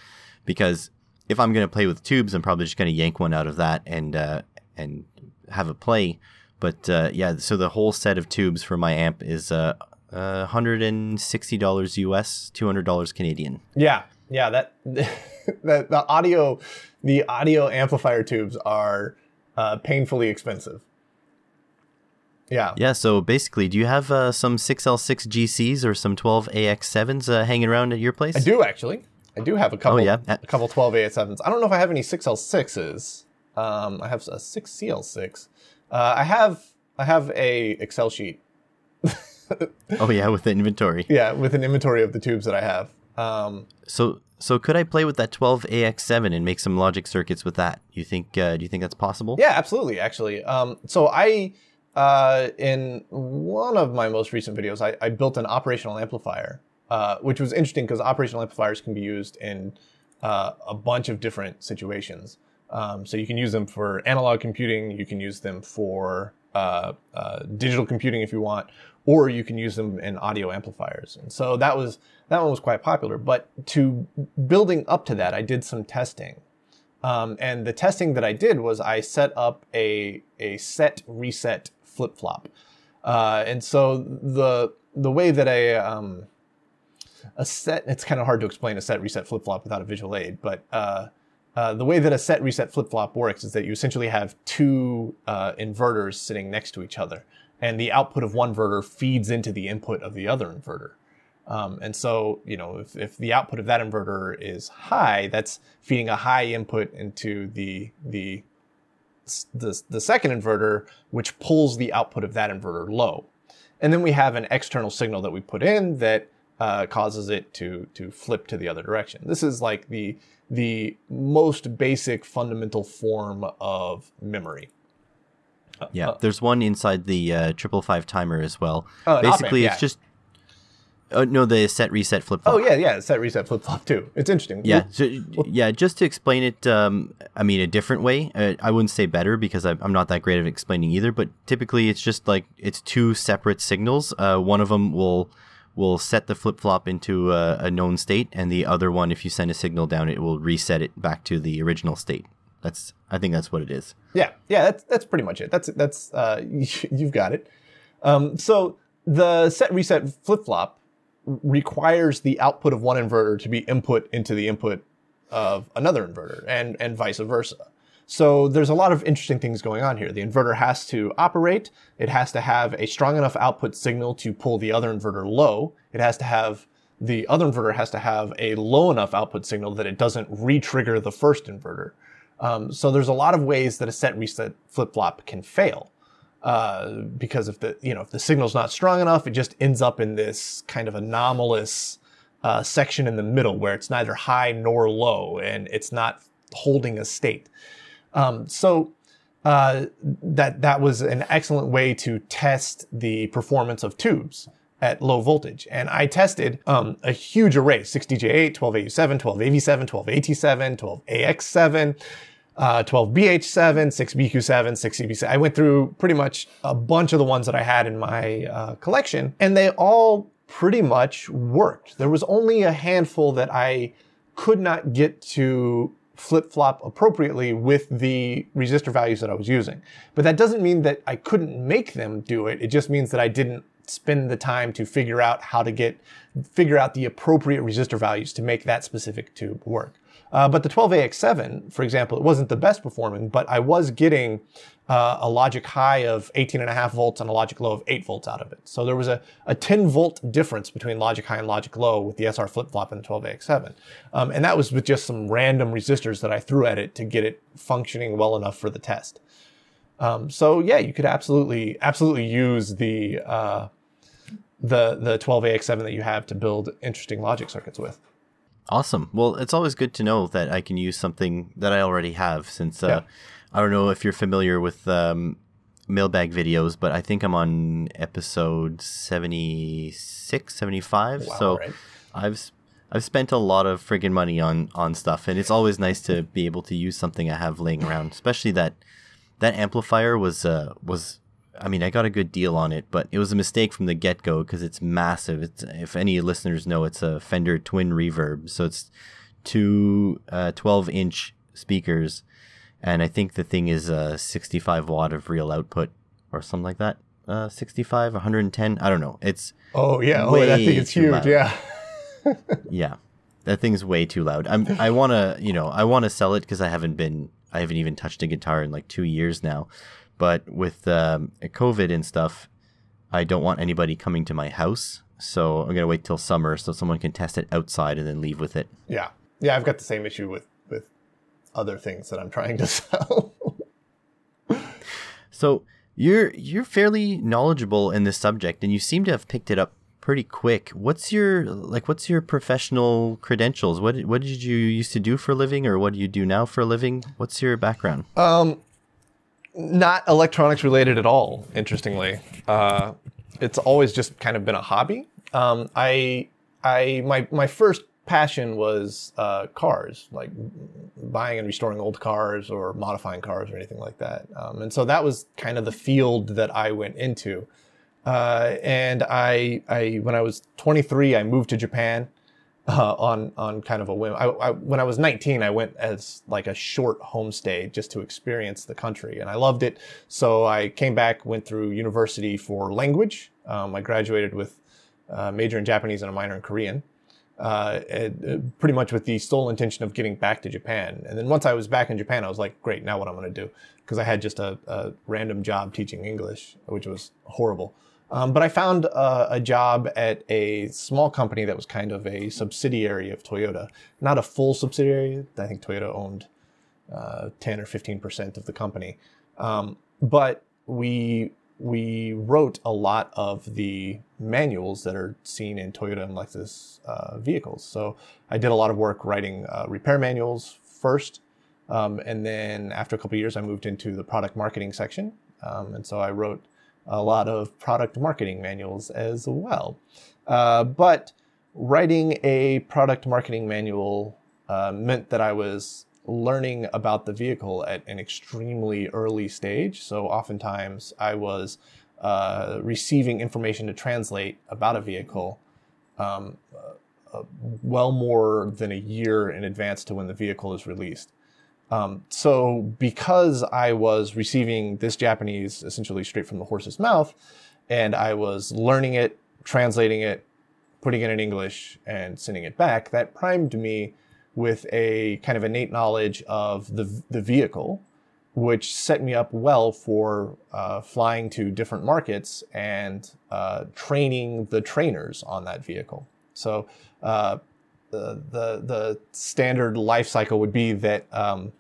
because if I'm gonna play with tubes, I'm probably just gonna yank one out of that and uh, and have a play. But uh, yeah, so the whole set of tubes for my amp is uh, uh, $160 US, $200 Canadian. Yeah. Yeah, that <laughs> that the audio the audio amplifier tubes are uh, painfully expensive. Yeah. Yeah, so basically, do you have uh, some 6L6 GCs or some 12AX7s uh, hanging around at your place? I do actually. I do have a couple. Oh, yeah? A couple 12AX7s. I don't know if I have any 6L6s. Um, I have a 6CL6. Uh, I have I have a Excel sheet <laughs> <laughs> oh yeah, with the inventory. Yeah, with an inventory of the tubes that I have. Um, so so could I play with that 12AX7 and make some logic circuits with that? You think? Uh, do you think that's possible? Yeah, absolutely. Actually, um, so I uh, in one of my most recent videos, I, I built an operational amplifier, uh, which was interesting because operational amplifiers can be used in uh, a bunch of different situations. Um, so you can use them for analog computing, you can use them for uh, uh, digital computing if you want, or you can use them in audio amplifiers. And so that was that one was quite popular. But to building up to that, I did some testing. Um, and the testing that I did was I set up a a set reset flip flop. Uh, and so the the way that a um, a set it's kind of hard to explain a set reset flip flop without a visual aid, but uh, uh, the way that a set reset flip flop works is that you essentially have two uh, inverters sitting next to each other and the output of one inverter feeds into the input of the other inverter. Um, and so, you know, if, if the output of that inverter is high, that's feeding a high input into the, the, the, the second inverter, which pulls the output of that inverter low. And then we have an external signal that we put in that uh, causes it to to flip to the other direction. This is like the the most basic fundamental form of memory. Yeah, there's one inside the uh, triple five timer as well. Oh, Basically, yeah. it's just uh, no the set reset flip flop. Oh yeah, yeah, set reset flip flop too. It's interesting. Yeah, so, yeah. Just to explain it, um, I mean, a different way. Uh, I wouldn't say better because I, I'm not that great at explaining either. But typically, it's just like it's two separate signals. Uh, one of them will will set the flip flop into a, a known state, and the other one, if you send a signal down, it will reset it back to the original state. That's I think that's what it is. Yeah, yeah, that's that's pretty much it. That's that's uh, <laughs> you've got it. Um, so the set reset flip flop requires the output of one inverter to be input into the input of another inverter, and and vice versa. So there's a lot of interesting things going on here. The inverter has to operate. It has to have a strong enough output signal to pull the other inverter low. It has to have the other inverter has to have a low enough output signal that it doesn't re-trigger the first inverter. Um, so there's a lot of ways that a set reset flip flop can fail. Uh, because if the you know if the signal's not strong enough, it just ends up in this kind of anomalous uh, section in the middle where it's neither high nor low, and it's not holding a state. Um, so uh, that that was an excellent way to test the performance of tubes at low voltage. And I tested um, a huge array, 6DJ8, 12AU7, 12AV7, 12AT7, 12AX7, uh, 12BH7, 6BQ7, 6CB7. I went through pretty much a bunch of the ones that I had in my uh, collection, and they all pretty much worked. There was only a handful that I could not get to flip flop appropriately with the resistor values that I was using. But that doesn't mean that I couldn't make them do it. It just means that I didn't spend the time to figure out how to get figure out the appropriate resistor values to make that specific tube work. Uh, but the 12AX7, for example, it wasn't the best performing, but I was getting uh, a logic high of 18.5 volts and a logic low of 8 volts out of it. So there was a, a 10 volt difference between logic high and logic low with the SR flip flop and the 12AX7. Um, and that was with just some random resistors that I threw at it to get it functioning well enough for the test. Um, so yeah, you could absolutely absolutely use the uh, the the 12AX7 that you have to build interesting logic circuits with. Awesome. Well, it's always good to know that I can use something that I already have. Since uh, Yeah. I don't know if you're familiar with um, mailbag videos, but I think I'm on episode 76, 75. Wow, so right. I've I've spent a lot of friggin' money on on stuff, and it's always nice to be able to use something I have laying around. Especially that that amplifier was uh was. I mean, I got a good deal on it, but it was a mistake from the get go because it's massive. It's if any listeners know, it's a Fender Twin Reverb, so it's two uh, 12 inch speakers, and I think the thing is uh, 65 watt of real output or something like that. Uh, 65, 110. I don't know. It's Oh yeah, oh that thing Way is huge. loud. Yeah. <laughs> <laughs> yeah, that thing's way too loud. I'm I want to you know I want to sell it because I haven't been I haven't even touched a guitar in like two years now, but with um, COVID and stuff, I don't want anybody coming to my house. So I'm gonna wait till summer so someone can test it outside and then leave with it. Yeah. Yeah, I've got the same issue with with other things that I'm trying to <laughs> sell. So you're you're fairly knowledgeable in this subject, and you seem to have picked it up pretty quick. What's your like? What's your professional credentials? What what did you used to do for a living, or what do you do now for a living? What's your background? Not electronics related at all, interestingly. Uh, it's always just kind of been a hobby. Um, I I my my first passion was uh, cars, like buying and restoring old cars or modifying cars or anything like that. Um, and so that was kind of the field that I went into. Uh, and I, I, when I was 23, I moved to Japan uh, on on kind of a whim. I, I, when I was 19, I went as like a short homestay just to experience the country, and I loved it. So I came back, went through university for language. Um, I graduated with a major in Japanese and a minor in Korean. Uh, and, uh, pretty much with the sole intention of getting back to Japan. And then once I was back in Japan, I was like, great, now what I'm going to do? Because I had just a, a random job teaching English, which was horrible. Um, but I found uh, a job at a small company that was kind of a subsidiary of Toyota. Not a full subsidiary. I think Toyota owned uh, 10 or 15% of the company. Um, but we we wrote a lot of the manuals that are seen in Toyota and Lexus uh, vehicles. So I did a lot of work writing uh, repair manuals first, um, and then after a couple years, I moved into the product marketing section, um, and so I wrote a lot of product marketing manuals as well. Uh, but writing a product marketing manual uh, meant that I was learning about the vehicle at an extremely early stage. So oftentimes I was uh, receiving information to translate about a vehicle um, uh, well more than a year in advance to when the vehicle is released. Um, so because I was receiving this Japanese essentially straight from the horse's mouth, and I was learning it, translating it, putting it in English, and sending it back, that primed me with a kind of innate knowledge of the, the vehicle, which set me up well for uh, flying to different markets and uh, training the trainers on that vehicle. So uh, the, the, standard life cycle would be that um,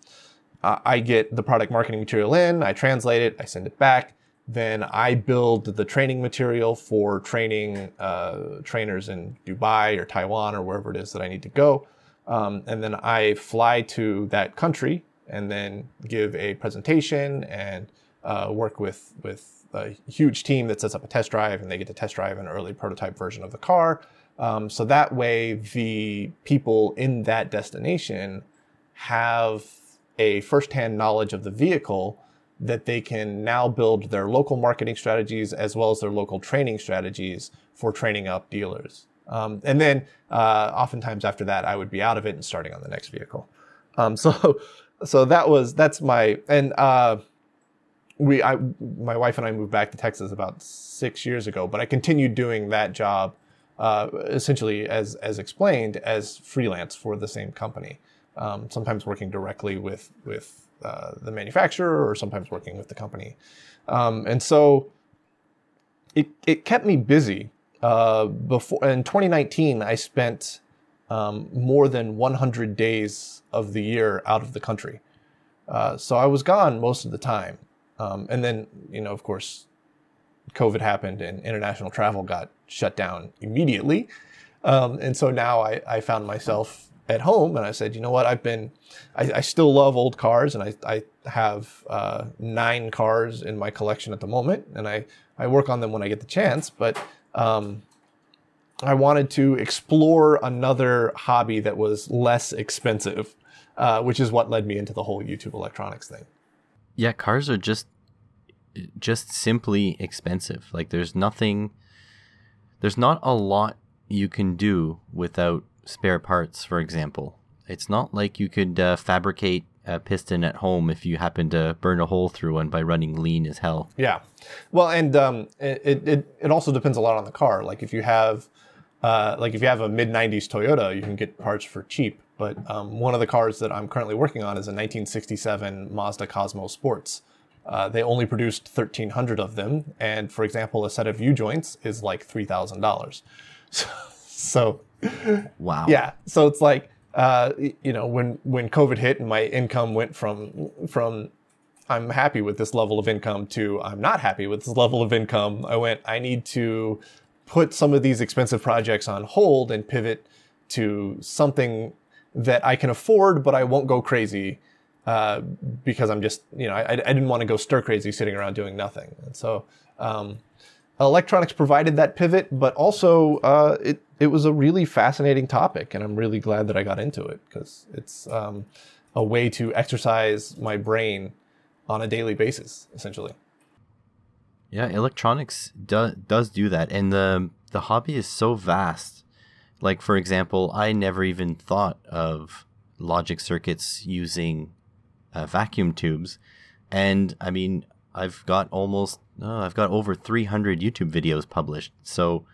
I get the product marketing material in, I translate it, I send it back. Then I build the training material for training uh, trainers in Dubai or Taiwan or wherever it is that I need to go. Um, and then I fly to that country and then give a presentation and uh, work with with a huge team that sets up a test drive and they get to test drive an early prototype version of the car. Um, so that way, the people in that destination have a firsthand knowledge of the vehicle that they can now build their local marketing strategies as well as their local training strategies for training up dealers. Um, and then uh, oftentimes after that, I would be out of it and starting on the next vehicle. Um, <laughs> so, so that was that's my and uh, we I my wife and I moved back to Texas about six years ago, but I continued doing that job uh, essentially as as explained as freelance for the same company. Um, sometimes working directly with with uh, the manufacturer, or sometimes working with the company, um, and so it it kept me busy uh, before in 2019, I spent um, more than 100 days of the year out of the country. Uh, so I was gone most of the time. Um, and then, you know, of course, COVID happened and international travel got shut down immediately. Um, and so now I, I, found myself at home and I said, you know what, I've been, I, I still love old cars and I, I have uh, nine cars in my collection at the moment and I, I work on them when I get the chance. But um, I wanted to explore another hobby that was less expensive, uh, which is what led me into the whole YouTube electronics thing. Yeah, cars are just just simply expensive. Like there's nothing there's not a lot you can do without spare parts, for example. It's not like you could uh, fabricate a piston at home if you happen to burn a hole through one by running lean as hell. Yeah, well, and um, it, it it also depends a lot on the car. Like if you have uh, like if you have a mid '90s Toyota, you can get parts for cheap. But um, one of the cars that I'm currently working on is a 1967 Mazda Cosmo Sports. Uh, they only produced 1,300 of them, and for example, a set of U joints is like three thousand dollars. <laughs> So, wow. Yeah. So it's like uh, you know, when when COVID hit and my income went from from I'm happy with this level of income to I'm not happy with this level of income, I went I need to put some of these expensive projects on hold and pivot to something that I can afford, but I won't go crazy uh, because I'm just you know I, I didn't want to go stir crazy sitting around doing nothing, and so. Um, electronics provided that pivot, but also uh, it it was a really fascinating topic, and I'm really glad that I got into it because it's um, a way to exercise my brain on a daily basis, essentially. Yeah, electronics do, does do that, and the the hobby is so vast. Like for example, I never even thought of logic circuits using uh, vacuum tubes, and I mean, I've got almost oh, I've got over 300 YouTube videos published. So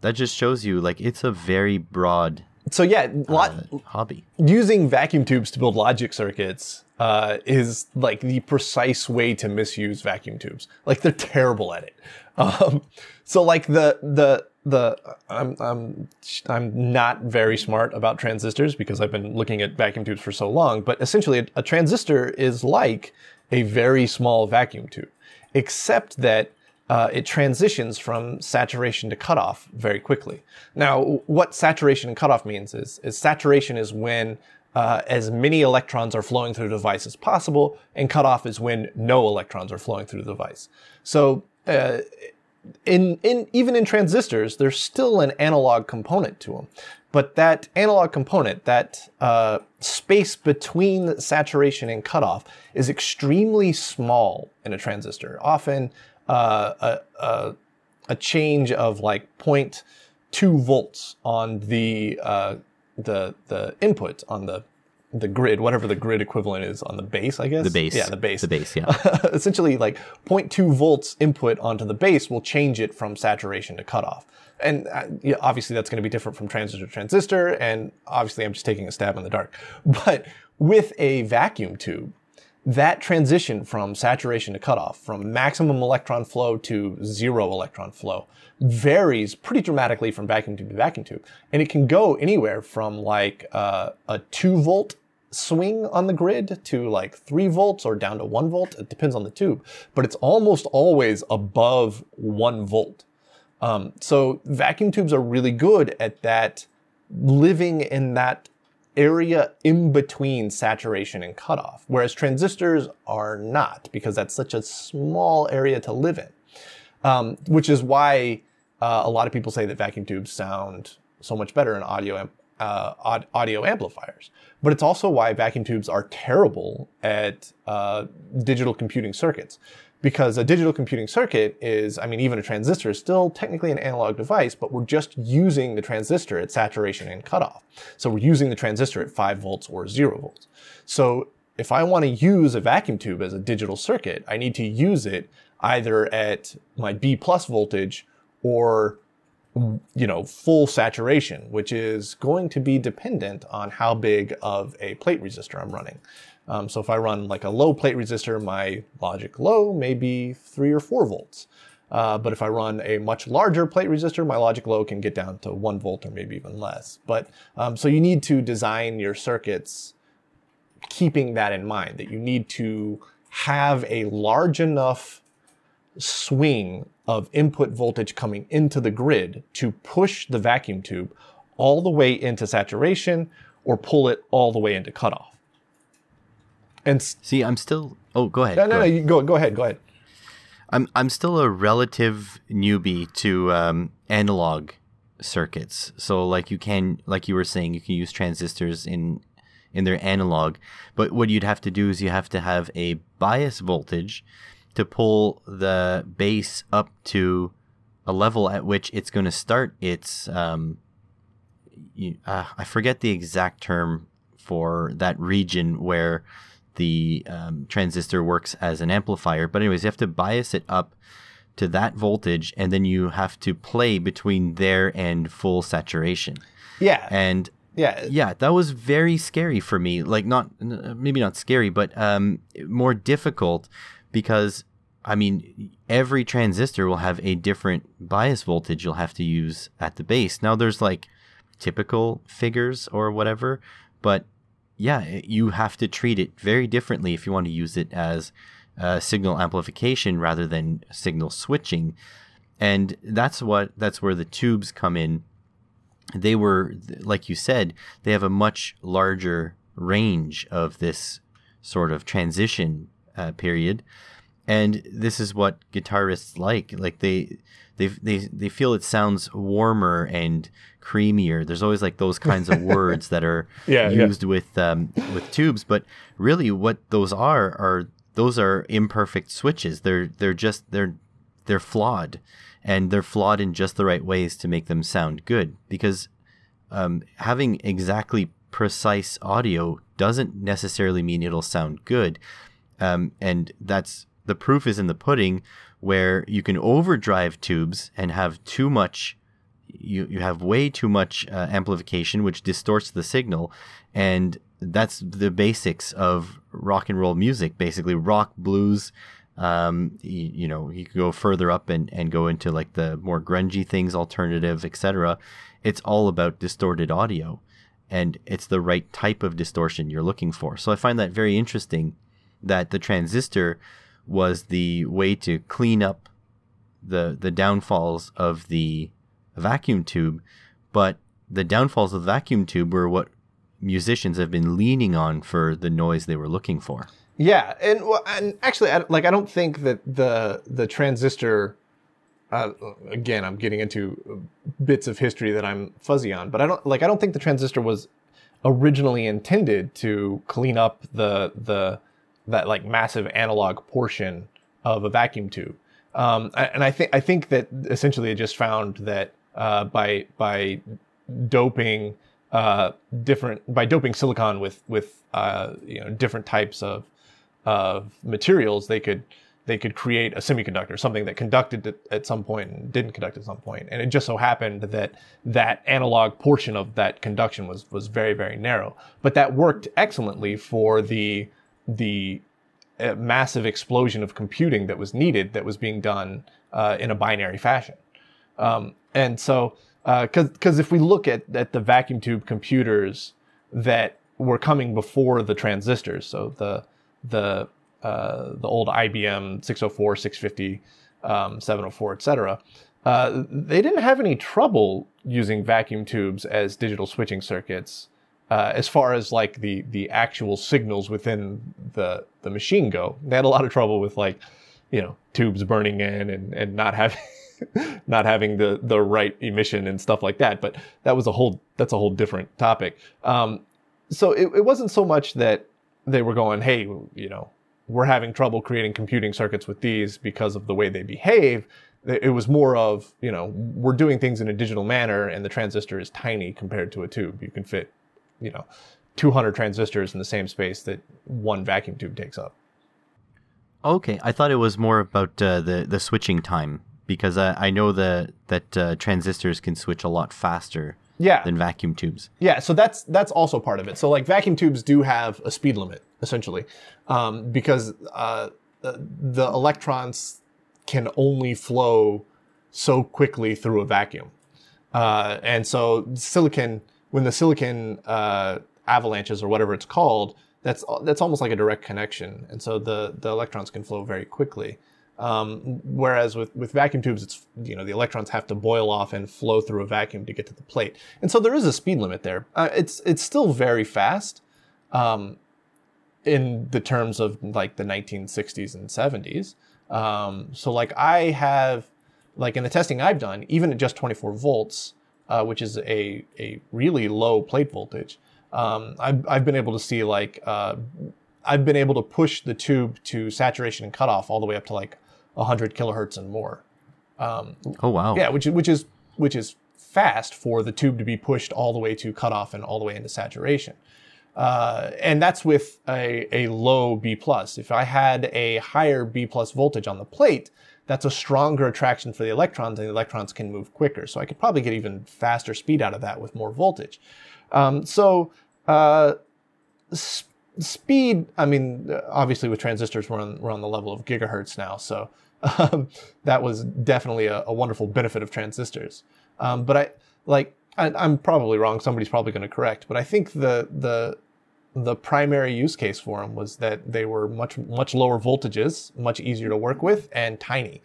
that just shows you like it's a very broad so yeah, uh, hobby. Using vacuum tubes to build logic circuits uh, is like the precise way to misuse vacuum tubes. Like they're terrible at it. <laughs> Um, so like the the the I'm I'm I'm not very smart about transistors because I've been looking at vacuum tubes for so long. But essentially, a, a transistor is like a very small vacuum tube, except that uh, it transitions from saturation to cutoff very quickly. Now, what saturation and cutoff means is, is saturation is when uh, as many electrons are flowing through the device as possible, and cutoff is when no electrons are flowing through the device. So, uh, in, in even in transistors, there's still an analog component to them. But that analog component, that uh, space between saturation and cutoff, is extremely small in a transistor. Often uh, a, a, a, change of like 0.2 volts on the uh, the the input on the the grid, whatever the grid equivalent is on the base, I guess. The base. Yeah, the base. The base, yeah. <laughs> Essentially, like 0.2 volts input onto the base will change it from saturation to cutoff. And uh, yeah, obviously, that's going to be different from transistor to transistor. And obviously, I'm just taking a stab in the dark. <laughs> But with a vacuum tube, that transition from saturation to cutoff, from maximum electron flow to zero electron flow, varies pretty dramatically from vacuum tube to vacuum tube. And it can go anywhere from like uh, a two volt swing on the grid to like three volts or down to one volt. It depends on the tube, but it's almost always above one volt. Um, so vacuum tubes are really good at that living in that area in between saturation and cutoff, whereas transistors are not because that's such a small area to live in. Um, which is why uh, a lot of people say that vacuum tubes sound so much better in audio uh, audio amplifiers. But it's also why vacuum tubes are terrible at uh, digital computing circuits because a digital computing circuit is, I mean, even a transistor is still technically an analog device, but we're just using the transistor at saturation and cutoff. So we're using the transistor at 5 volts or 0 volts. So if I want to use a vacuum tube as a digital circuit, I need to use it either at my B plus voltage or you know, full saturation, which is going to be dependent on how big of a plate resistor I'm running. Um, so if I run like a low plate resistor, my logic low may be three or four volts. Uh, but if I run a much larger plate resistor, my logic low can get down to one volt or maybe even less. But um, so you need to design your circuits keeping that in mind, that you need to have a large enough swing of input voltage coming into the grid to push the vacuum tube all the way into saturation or pull it all the way into cutoff. And see, I'm still. Oh, go ahead. No, no, go no. Ahead. Go, go ahead. Go ahead. I'm I'm still a relative newbie to um, analog circuits. So, like you can, like you were saying, you can use transistors in in their analog. But what you'd have to do is you have to have a bias voltage to pull the base up to a level at which it's going to start its. Um, you, uh, I forget the exact term for that region where the um, transistor works as an amplifier. But anyways, you have to bias it up to that voltage, and then you have to play between there and full saturation. Yeah. And yeah, yeah, that was very scary for me. Like not maybe not scary, but um, more difficult because I mean every transistor will have a different bias voltage you'll have to use at the base. Now there's like typical figures or whatever, but yeah, you have to treat it very differently if you want to use it as uh, signal amplification rather than signal switching. And that's what that's where the tubes come in. They were, like you said, they have a much larger range of this sort of transition uh, period, and this is what guitarists like. Like they, they, they, they feel it sounds warmer and creamier. There's always like those kinds of <laughs> words that are yeah, used yeah. with um, with tubes, but really what those are are those are imperfect switches. They're they're just they're they're flawed, and they're flawed in just the right ways to make them sound good. Because um, having exactly precise audio doesn't necessarily mean it'll sound good, um, and that's the proof is in the pudding, where you can overdrive tubes and have too much you, you have way too much uh, amplification, which distorts the signal. And that's the basics of rock and roll music, basically rock, blues. Um, you, you know, you can go further up and, and go into like the more grungy things, alternative, etc. It's all about distorted audio, and it's the right type of distortion you're looking for. So I find that very interesting that the transistor was the way to clean up the the downfalls of the vacuum tube, but the downfalls of the vacuum tube were what musicians have been leaning on for the noise they were looking for. Yeah, and well, and actually, I, like I don't think that the the transistor. Uh, again, I'm getting into bits of history that I'm fuzzy on, but I don't like. I don't think the transistor was originally intended to clean up the the that like massive analog portion of a vacuum tube. Um, and I think I think that essentially it just found that uh, by by doping uh, different by doping silicon with with uh, you know different types of of materials, they could they could create a semiconductor, something that conducted at some point and didn't conduct at some point. And it just so happened that that analog portion of that conduction was was very very narrow, but that worked excellently for the the massive explosion of computing that was needed that was being done uh, in a binary fashion. Um, and so because uh, because if we look at at the vacuum tube computers that were coming before the transistors, so the the uh, the old IBM 604, 650, um, 704, etc. Uh, they didn't have any trouble using vacuum tubes as digital switching circuits, uh, as far as like the the actual signals within the the machine go. They had a lot of trouble with like, you know, tubes burning in and and not having <laughs> not having the the right emission and stuff like that. But that was a whole that's a whole different topic. Um, so it, it wasn't so much that they were going, hey, you know, we're having trouble creating computing circuits with these because of the way they behave. It was more of, you know, we're doing things in a digital manner and the transistor is tiny compared to a tube. You can fit, you know, 200 transistors in the same space that one vacuum tube takes up. Okay, I thought it was more about uh, the the switching time because I, I know that that uh, transistors can switch a lot faster yeah. than vacuum tubes. Yeah, so that's that's also part of it. So like vacuum tubes do have a speed limit essentially, um, because uh, the electrons can only flow so quickly through a vacuum, uh, and so silicon when the silicon uh, avalanches or whatever it's called, that's that's almost like a direct connection, and so the the electrons can flow very quickly. Um, whereas with, with vacuum tubes, it's you know the electrons have to boil off and flow through a vacuum to get to the plate, and so there is a speed limit there. Uh, it's it's still very fast, um, in the terms of like the 1960s and 70s. Um, so like I have, like in the testing I've done, even at just 24 volts, uh, which is a a really low plate voltage, um, I've I've been able to see like. Uh, I've been able to push the tube to saturation and cutoff all the way up to like 100 kilohertz and more. Um, oh wow! Yeah, which is which is which is fast for the tube to be pushed all the way to cutoff and all the way into saturation. Uh, and that's with a, a low B plus. If I had a higher B plus voltage on the plate, that's a stronger attraction for the electrons, and the electrons can move quicker. So I could probably get even faster speed out of that with more voltage. Um, so uh, sp- speed, I mean, obviously with transistors, we're on, we're on the level of gigahertz now. So um, that was definitely a, a, wonderful benefit of transistors. Um, but I like I, am probably wrong. Somebody's probably going to correct. But I think the the the primary use case for them was that they were much much lower voltages, much easier to work with, and tiny.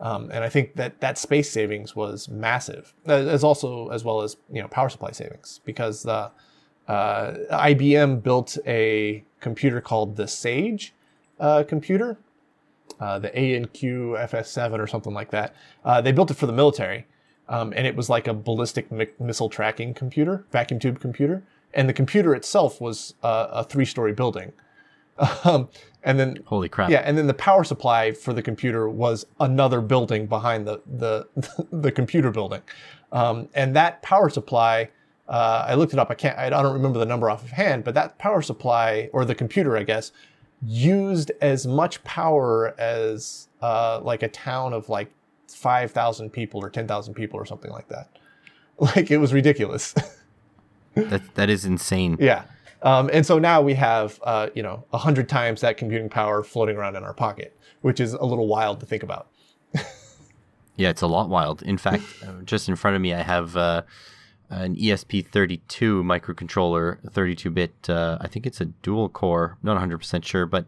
Um, and I think that that space savings was massive, as also as well as you know power supply savings because uh, uh, IBM built a computer called the Sage uh, computer, uh, the ANQ FS7 or something like that. Uh, they built it for the military, um, and it was like a ballistic mi- missile tracking computer, vacuum tube computer. And the computer itself was uh, a three-story building. <laughs> Um, and then holy crap! Yeah, and then the power supply for the computer was another building behind the the <laughs> the computer building, um, and that power supply uh, I looked it up. I can't. I don't remember the number off of hand, but that power supply or the computer, I guess, used as much power as uh, like a town of like five thousand people or ten thousand people or something like that. <laughs> Like it was ridiculous. That that is insane. Yeah. Um, and so now we have, uh, you know, a hundred times that computing power floating around in our pocket, which is a little wild to think about. <laughs> yeah, it's a lot wild. In fact, uh, just in front of me, I have uh, an ESP32 microcontroller, 32-bit. Uh, I think it's a dual core. Not 100% sure, but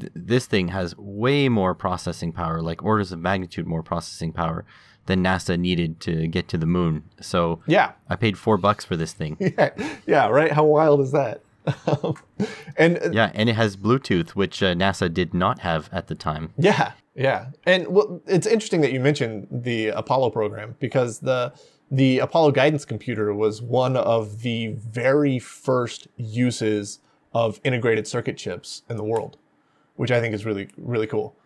th- this thing has way more processing power, like orders of magnitude more processing power than NASA needed to get to the moon. So Yeah. I paid four bucks for this thing. <laughs> Yeah. Yeah. Right. How wild is that? <laughs> and uh, yeah, and it has Bluetooth, which uh, NASA did not have at the time. Yeah, yeah, and well, it's interesting that you mentioned the Apollo program because the the Apollo guidance computer was one of the very first uses of integrated circuit chips in the world, which I think is really really cool.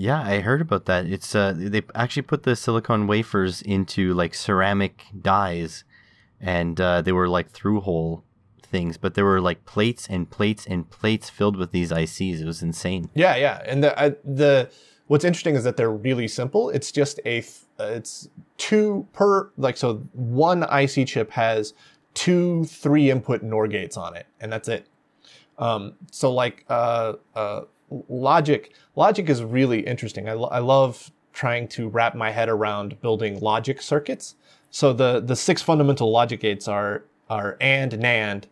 Yeah, I heard about that. It's uh, they actually put the silicon wafers into like ceramic dies, and uh, they were like through hole things, but there were like plates and plates and plates filled with these ICs. It was insane. Yeah, yeah, and the uh, the what's interesting is that they're really simple. It's just a uh, it's two per like so one IC chip has two three input NOR gates on it, and that's it. Um, so like uh, uh, logic logic is really interesting. I, lo- I love trying to wrap my head around building logic circuits. So the the six fundamental logic gates are are AND, NAND,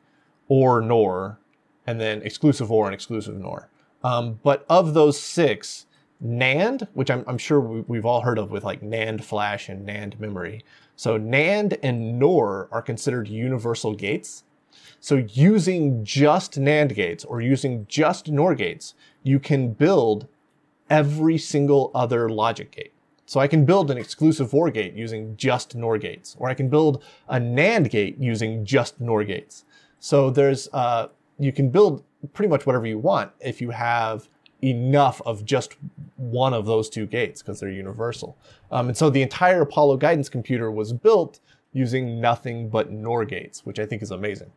OR, NOR, and then exclusive OR and exclusive NOR. Um, but of those six, NAND, which I'm, I'm sure we, we've all heard of with like NAND flash and NAND memory. So NAND and NOR are considered universal gates. So using just NAND gates or using just NOR gates, you can build every single other logic gate. So I can build an exclusive OR gate using just NOR gates, or I can build a NAND gate using just NOR gates. So there's, uh, you can build pretty much whatever you want if you have enough of just one of those two gates because they're universal. Um, and so the entire Apollo guidance computer was built using nothing but NOR gates, which I think is amazing.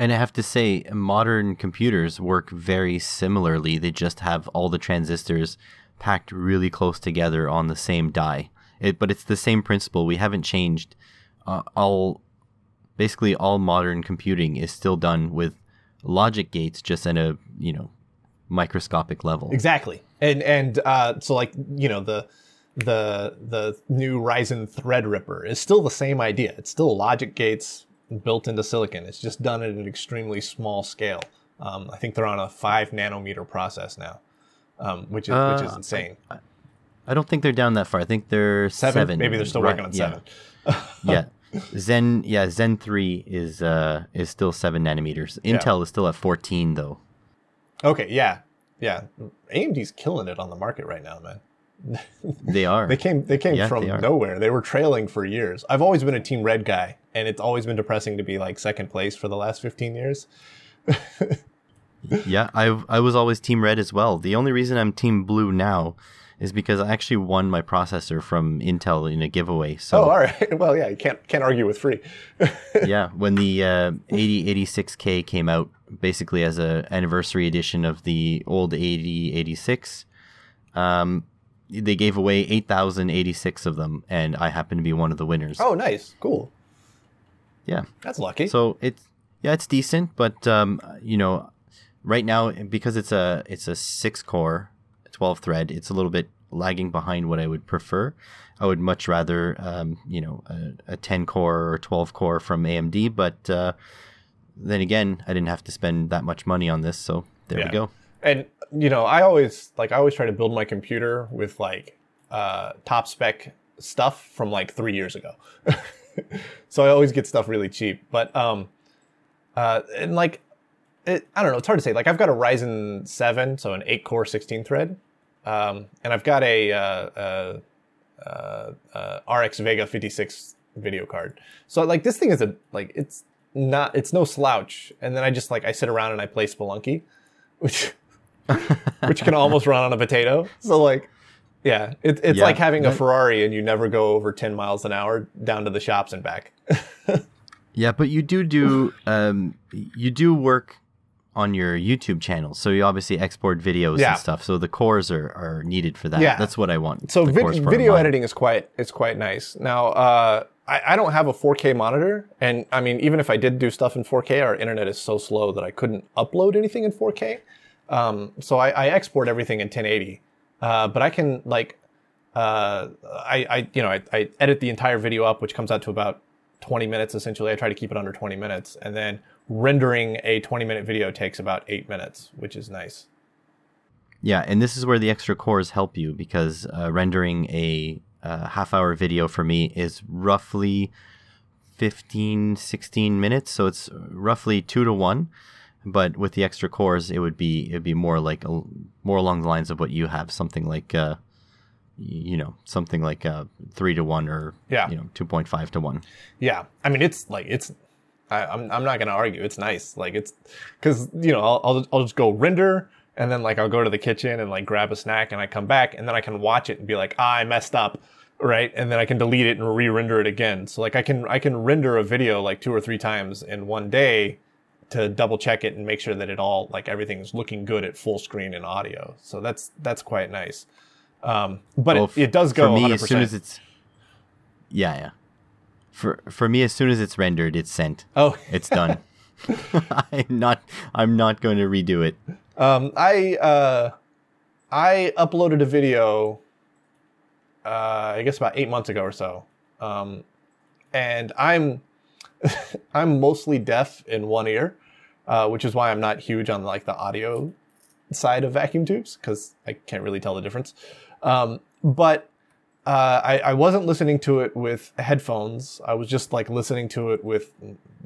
And I have to say, modern computers work very similarly. They just have all the transistors packed really close together on the same die. It, but it's the same principle. We haven't changed. Uh, all basically all modern computing is still done with logic gates, just at a you know microscopic level. Exactly. And and uh, so like you know the the the new Ryzen Threadripper is still the same idea. It's still logic gates built into silicon. It's just done at an extremely small scale. Um, I think they're on a five nanometer process now, um, which is which is Uh, insane. I don't think they're down that far. I think they're Seven? seven. Maybe they're still Right, working on yeah. seven. <laughs> yeah. Zen yeah, Zen 3 is uh is still 7 nanometers. Intel is still at 14 though. Okay, yeah, yeah. AMD's killing it on the market right now, man. They are. They came they came Yeah, from they nowhere. They were trailing for years. I've always been a team red guy, and it's always been depressing to be like second place for the last 15 years. yeah, I I was always team red as well. The only reason I'm team blue now is because I actually won my processor from Intel in a giveaway. So Oh, all right. <laughs> Well, yeah, you can't can't argue with free. <laughs> yeah, when the uh, 8086K came out, basically as a anniversary edition of the old 8086, um, they gave away 8,086 of them, and I happen to be one of the winners. oh, nice, cool. Yeah. That's lucky. So it's yeah, it's decent, but um, you know, right now because it's a it's a six core, twelve thread, it's a little bit lagging behind what I would prefer. I would much rather um, you know a, a ten core or twelve core from AMD, but uh, then again, I didn't have to spend that much money on this, so there Yeah. we go. And you know, I always like I always try to build my computer with like uh, top spec stuff from like three years ago. <laughs> so I always get stuff really cheap. But um, uh, and like it, I don't know, it's hard to say. Like I've got a Ryzen seven, so an eight core, sixteen thread, um, and I've got a uh, uh, uh, uh, RX Vega fifty six video card. So like this thing is a like it's not it's no slouch. And then I just like I sit around and I play Spelunky, <laughs> which <laughs> which can almost run on a potato. So like, yeah, it, it's Yeah, like having a Ferrari and you never go over ten miles an hour down to the shops and back. <laughs> Yeah, but you do do um, you do work on your YouTube channel, so you obviously export videos Yeah. and stuff. So the cores are, are needed for that. Yeah. That's what I want. So vid- video editing is quite it's quite nice. Now uh, I, I don't have a 4K monitor, and I mean even if I did do stuff in 4K, our internet is so slow that I couldn't upload anything in 4K. Um, so I, I export everything in 1080, uh, but I can like uh, I, I you know I, I edit the entire video up, which comes out to about 20 minutes essentially. I try to keep it under 20 minutes. And then rendering a 20 minute video takes about eight minutes, which is nice. Yeah, and this is where the extra cores help you because uh, rendering a uh, half hour video for me is roughly 15, 16 minutes. So it's roughly two to one. But with the extra cores, it would be it'd be more like a, more along the lines of what you have, something like uh, you know something like uh, three to one or Yeah. you know two point five to one. Yeah, I mean it's like it's. I, I'm I'm not gonna argue. It's nice. Like it's because you know I'll, I'll I'll just go render and then like I'll go to the kitchen and like grab a snack and I come back and then I can watch it and be like ah I messed up, right? And then I can delete it and re-render it again. So like I can I can render a video like two or three times in one day to double check it and make sure that it all like everything's looking good at full screen and audio. So that's that's quite nice. Um, but Well, it, it does go for me 100%. as soon as it's yeah yeah. For for me as soon as it's rendered it's sent. Oh. <laughs> It's done. <laughs> I'm not i'm not going to redo it. Um, I uh, I uploaded a video, uh, I guess about eight months ago or so, um, and I'm <laughs> I'm mostly deaf in one ear, uh, which is why I'm not huge on like the audio side of vacuum tubes because I can't really tell the difference. Um, but uh, I, I wasn't listening to it with headphones. I was just like listening to it with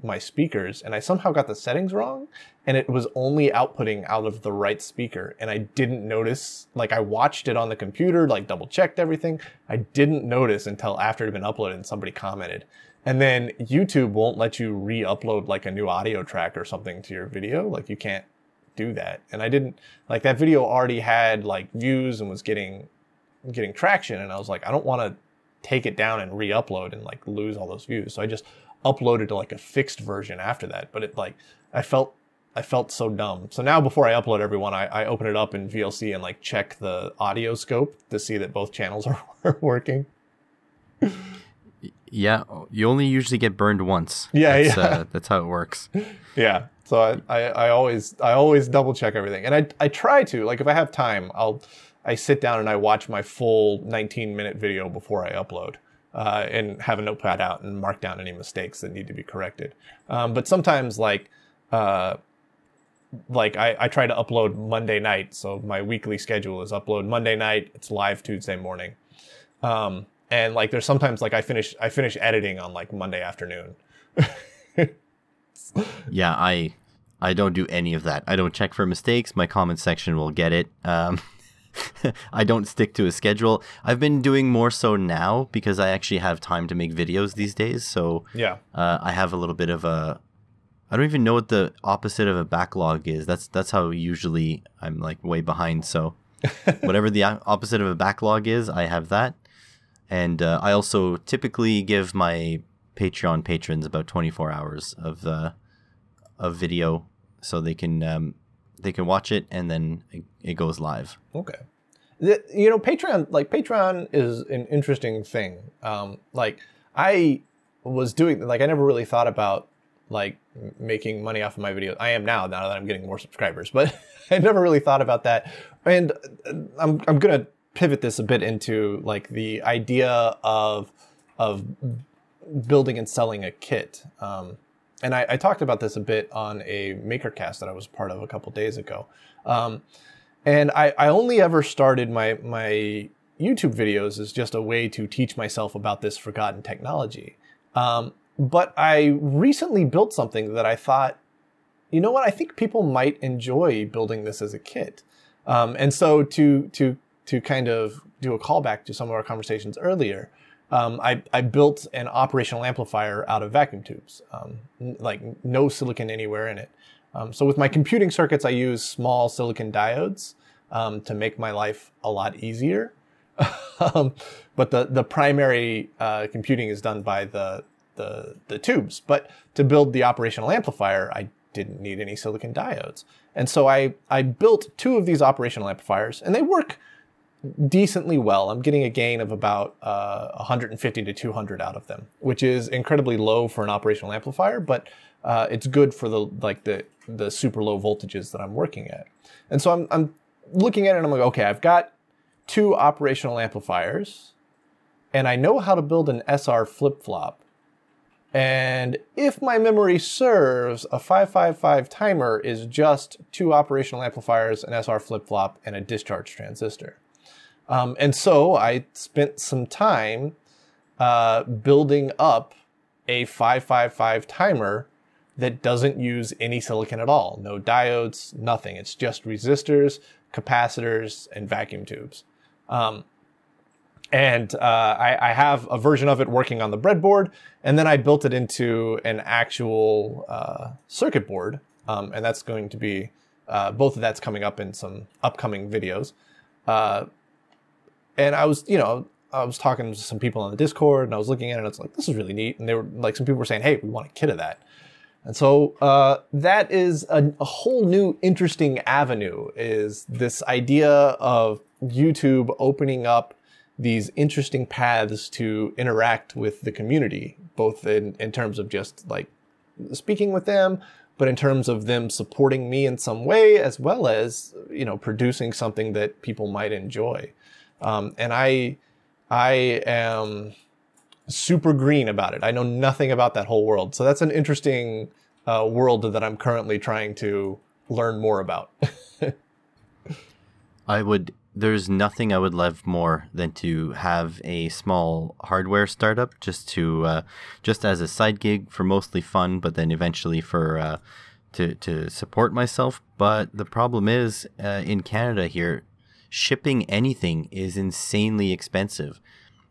my speakers, and I somehow got the settings wrong, and it was only outputting out of the right speaker, and I didn't notice. Like I watched it on the computer, like double checked everything. I didn't notice until after it had been uploaded, and somebody commented. And then YouTube won't let you re-upload like a new audio track or something to your video. Like you can't do that. And I didn't like that video already had like views and was getting getting traction and I was like I don't want to take it down and re-upload and like lose all those views. So I just uploaded to like a fixed version after that. But it like I felt I felt so dumb. So now before I upload everyone, I, I open it up in VLC and like check the audio scope to see that both channels <laughs> are working. Yeah you only usually get burned once Yeah, that's, yeah. Uh, that's how it works <laughs> Yeah. So I, I, I always I always double check everything. And I I try to, like if I have time, I'll I sit down and I watch my full 19 minute video before I upload. Uh, and have a notepad out and mark down any mistakes that need to be corrected. Um, but sometimes like uh, like I, I try to upload Monday night. So my weekly schedule is upload Monday night, it's live Tuesday morning. Um, and like there's sometimes like I finish I finish editing on like Monday afternoon. <laughs> yeah i i don't do any of that i don't check for mistakes my comment section will get it um <laughs> I don't stick to a schedule. I've been doing more so now because I actually have time to make videos these days. So Yeah. uh, I have a little bit of a. I don't even know what the opposite of a backlog is. That's that's how usually I'm like way behind. So <laughs> whatever the opposite of a backlog is, I have that. And uh, I also typically give my Patreon patrons about 24 hours of uh, of video, so they can um, they can watch it and then it, goes live. Okay. You know, Patreon, like Patreon is an interesting thing. Um, like I was doing, like I never really thought about like making money off of my videos. I am now, now that I'm getting more subscribers, but <laughs> I never really thought about that. And uh, I'm, I'm to pivot this a bit into like the idea of, of building and selling a kit. Um, and I, I talked about this a bit on a MakerCast that I was part of a couple days ago. Um, and I, I only ever started my my YouTube videos as just a way to teach myself about this forgotten technology. Um, but I recently built something that I thought, you know what, I think people might enjoy building this as a kit. Um, and so to to to kind of do a callback to some of our conversations earlier, um, I, I built an operational amplifier out of vacuum tubes, um, n- like no silicon anywhere in it. Um, so with my computing circuits, I use small silicon diodes um, to make my life a lot easier. <laughs> um, but the the primary uh, computing is done by the, the the tubes. But to build the operational amplifier, I didn't need any silicon diodes, and so I I built two of these operational amplifiers, and they work decently well. I'm getting a gain of about uh, 150 to 200 out of them, which is incredibly low for an operational amplifier, but uh, it's good for the like the the super low voltages that I'm working at. And so I'm I'm looking at it and I'm like, okay, I've got two operational amplifiers, and I know how to build an SR flip flop. And if my memory serves, a 555 timer is just two operational amplifiers, an SR flip flop, and a discharge transistor. Um, and so I spent some time uh, building up a 555 timer that doesn't use any silicon at all. No diodes, nothing. It's just resistors, capacitors, and vacuum tubes. Um, and uh, I, I, have a version of it working on the breadboard, and then I built it into an actual uh, circuit board, um, and that's going to be uh, both of that's coming up in some upcoming videos. And I was, you know, I was talking to some people on the Discord, and I was looking at it, and it's like, this is really neat. And they were like, some people were saying, hey, we want a kit of that. And so uh, that is a, a, whole new interesting avenue. Is this idea of YouTube opening up these interesting paths to interact with the community, both in, in terms of just like speaking with them, but in terms of them supporting me in some way, as well as you know producing something that people might enjoy. Um, and I, I am super green about it. I know nothing about that whole world, so that's an interesting uh, world that I'm currently trying to learn more about. <laughs> I would there's nothing I would love more than to have a small hardware startup just to uh, just as a side gig for mostly fun, but then eventually for uh, to to support myself. But the problem is uh, in Canada here, shipping anything is insanely expensive.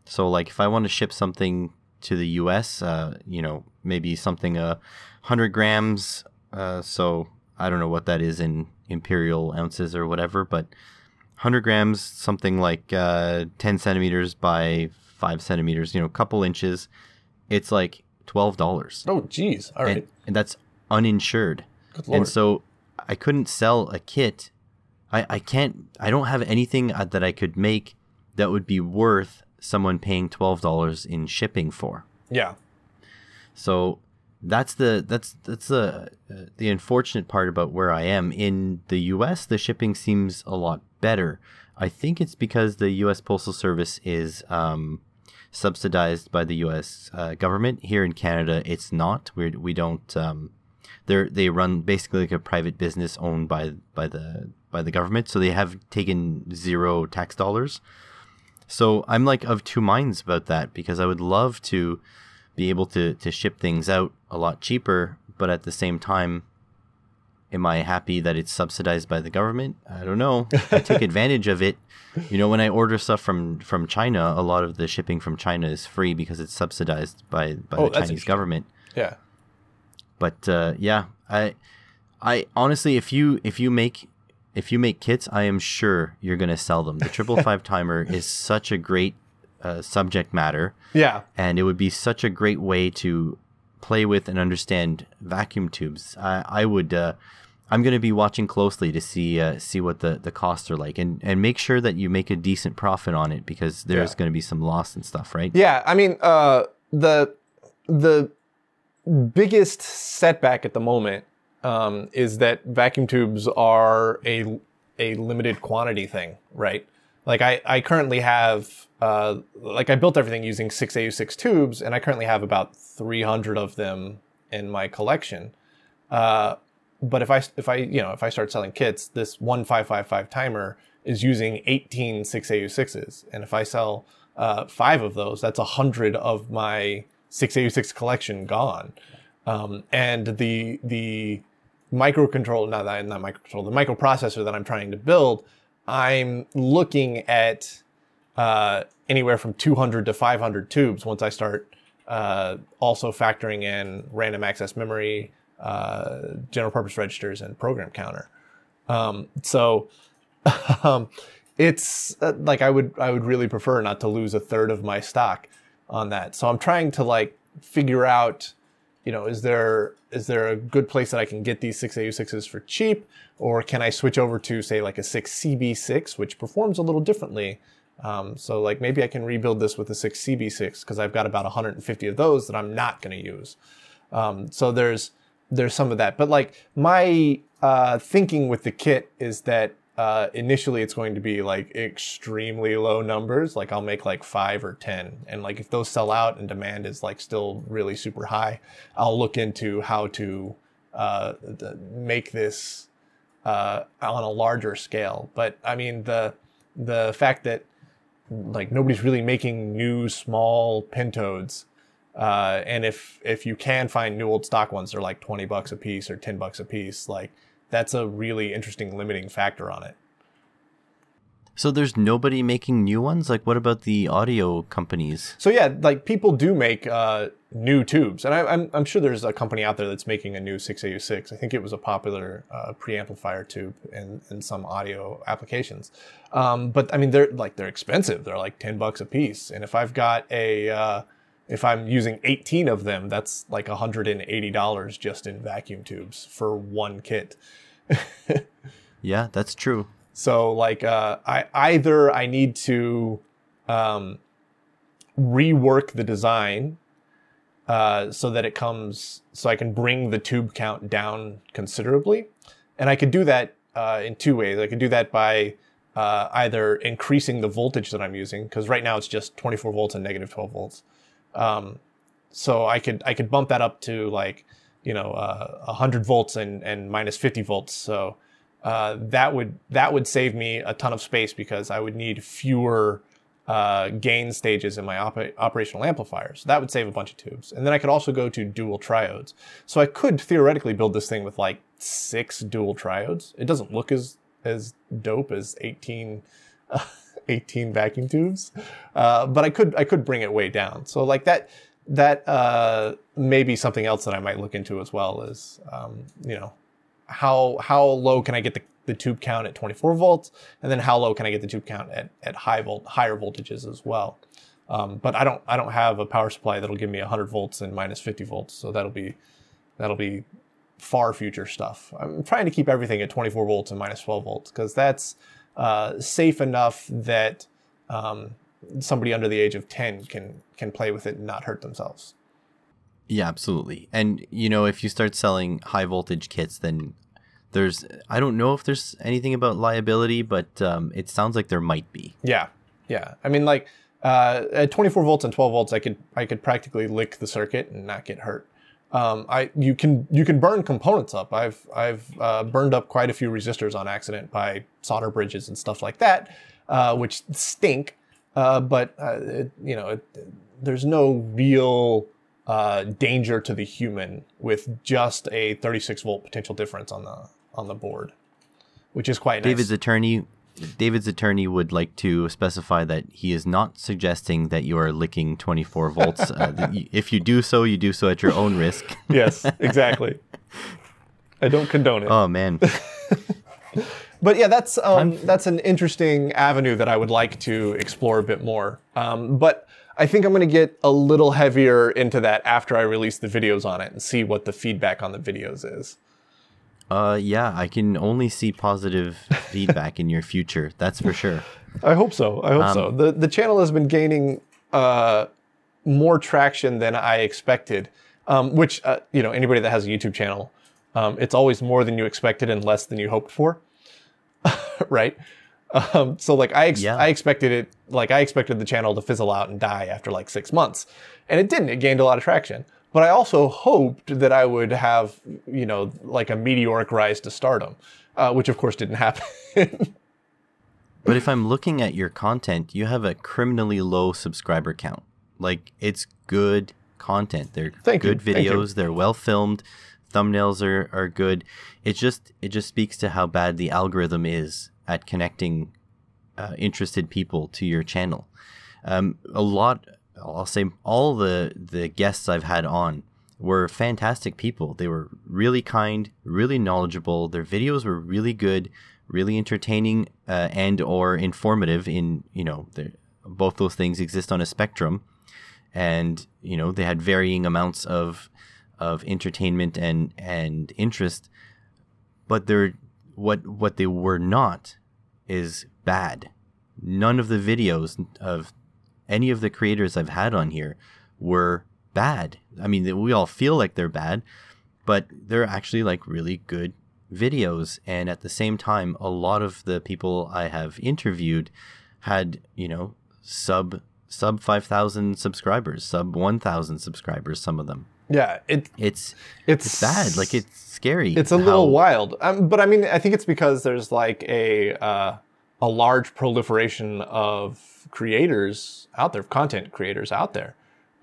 So like if I want to ship something to the U.S., uh, you know maybe something a uh, hundred grams. Uh, so I don't know what that is in imperial ounces or whatever, but 100 grams, something like uh, 10 centimeters by 5 centimeters, you know, a couple inches, it's like $12. Oh, geez. All right. And, and that's uninsured. And so I couldn't sell a kit. I, I can't, I don't have anything uh, that I could make that would be worth someone paying $12 in shipping for. Yeah. So that's the that's that's the uh, the unfortunate part about where I am in the U.S. The shipping seems a lot better. I think it's because the U.S. Postal Service is um, subsidized by the U.S. Uh, government. Here in Canada, it's not. We we don't. Um, they they run basically like a private business owned by by the by the government. So they have taken zero tax dollars. So I'm like of two minds about that because I would love to be able to to ship things out a lot cheaper, but at the same time, am I happy that it's subsidized by the government? I don't know. I take <laughs> advantage of it. You know, when I order stuff from from China, a lot of the shipping from China is free because it's subsidized by by oh, the Chinese government. Yeah. But uh, yeah, I I honestly, if you if you make if you make kits, I am sure you're going to sell them. The triple five <laughs> timer is such a great uh, subject matter. Yeah. And it would be such a great way to play with and understand vacuum tubes. I, I would. Uh, I'm going to be watching closely to see uh, see what the, the costs are like, and, and make sure that you make a decent profit on it because there's yeah. going to be some loss and stuff, right? Yeah, I mean, uh, the the biggest setback at the moment um, is that vacuum tubes are a a limited quantity thing, right? Like I, I currently have, uh, like I built everything using 6AU6 tubes, and I currently have about 300 of them in my collection. Uh, but if I, if I, you know, if I start selling kits, this 1555 timer is using 18 6AU6s. And if I sell uh, five of those, that's a 100 of my 6AU6 collection gone. Um, and the, the microcontroller, not, not microcontroller, the microprocessor that I'm trying to build I'm looking at uh, anywhere from 200 to 500 tubes once I start uh, also factoring in random access memory, uh, general purpose registers, and program counter. Um, so <laughs> um, it's uh, like I would I would really prefer not to lose a third of my stock on that. So I'm trying to like figure out you know, is there is there a good place that I can get these 6AU6s for cheap? Or can I switch over to, say, like a 6CB6, which performs a little differently? Um, so, like, maybe I can rebuild this with a 6CB6 because I've got about 150 of those that I'm not going to use. Um, so there's there's some of that. But like my uh, thinking with the kit is that uh, initially it's going to be like extremely low numbers. Like I'll make like five or 10. And like if those sell out and demand is like still really super high, I'll look into how to uh, make this uh, on a larger scale. But I mean, the, the fact that like nobody's really making new small pentodes. Uh, and if if you can find new old stock ones, they're like twenty bucks a piece or ten bucks a piece. Like that's a really interesting limiting factor on it. So there's nobody making new ones. Like, what about the audio companies? So yeah, like people do make uh, new tubes, and I, am I'm, I'm sure there's a company out there that's making a new 6AU6. I think it was a popular uh, preamplifier tube in, in some audio applications. Um, but I mean, they're like they're expensive. They're like ten bucks a piece, and if I've got a uh, if I'm using 18 of them, that's like $180 just in vacuum tubes for one kit. <laughs> yeah, that's true. So like uh, I either I need to um, rework the design uh, so that it comes so I can bring the tube count down considerably, and I could do that uh, in two ways. I could do that by uh, either increasing the voltage that I'm using because right now it's just 24 volts and negative 12 volts. Um, so I could I could bump that up to like you know uh, 100 volts and and minus 50 volts. So uh, that would that would save me a ton of space because I would need fewer uh, gain stages in my op- operational amplifiers. So that would save a bunch of tubes, and then I could also go to dual triodes. So I could theoretically build this thing with like six dual triodes. It doesn't look as as dope as 18. <laughs> 18 vacuum tubes, uh, but I could I could bring it way down. So like that that uh, may be something else that I might look into as well. Is um, you know how how low can I get the, the tube count at 24 volts, and then how low can I get the tube count at, at high volt higher voltages as well. Um, but I don't I don't have a power supply that'll give me 100 volts and minus 50 volts, so that'll be that'll be far future stuff. I'm trying to keep everything at 24 volts and minus 12 volts because that's uh, safe enough that um, somebody under the age of 10 can can play with it and not hurt themselves. Yeah, absolutely. And you know, if you start selling high voltage kits, then there's I don't know if there's anything about liability, but um, it sounds like there might be. Yeah, yeah. I mean, like uh, at 24 volts and 12 volts, I could I could practically lick the circuit and not get hurt. Um, I you can you can burn components up. I've I've uh, burned up quite a few resistors on accident by solder bridges and stuff like that, uh, which stink. Uh, but uh, it, you know, it, there's no real uh, danger to the human with just a 36 volt potential difference on the on the board, which is quite David's nice. attorney. David's attorney would like to specify that he is not suggesting that you are licking 24 volts. Uh, if you do so, you do so at your own risk. yes, exactly. <laughs> I don't condone it. Oh man. <laughs> but yeah, that's um, that's an interesting avenue that I would like to explore a bit more. Um, but I think I'm going to get a little heavier into that after I release the videos on it and see what the feedback on the videos is. Uh, yeah, I can only see positive feedback in your future. That's for sure. I hope so. I hope um, so. the The channel has been gaining uh, more traction than I expected. Um, which uh, you know, anybody that has a YouTube channel, um, it's always more than you expected and less than you hoped for, <laughs> right? Um, so like I ex- yeah. I expected it like I expected the channel to fizzle out and die after like six months, and it didn't. It gained a lot of traction. But I also hoped that I would have you know like a meteoric rise to stardom, uh, which of course didn't happen. <laughs> but if I'm looking at your content, you have a criminally low subscriber count. Like it's good content. They're Thank good you. videos. They're well filmed. Thumbnails are, are good. It just it just speaks to how bad the algorithm is at connecting uh, interested people to your channel. Um, a lot, I'll say, all the the guests I've had on were fantastic people. They were really kind, really knowledgeable. Their videos were really good, really entertaining, uh, and or informative. In you know, both those things exist on a spectrum, and you know they had varying amounts of of entertainment and and interest, but they're what what they were not is bad. None of the videos of any of the creators I've had on here were bad. I mean, we all feel like they're bad, but they're actually like really good videos. And at the same time, a lot of the people I have interviewed had, you know, sub sub 5,000 subscribers, sub 1,000 subscribers, some of them. Yeah, it, It's it's, it's bad. Like it's scary. it's a how- little wild. Um, but I mean, I think it's because there's like a uh, a large proliferation of creators out there, content creators out there,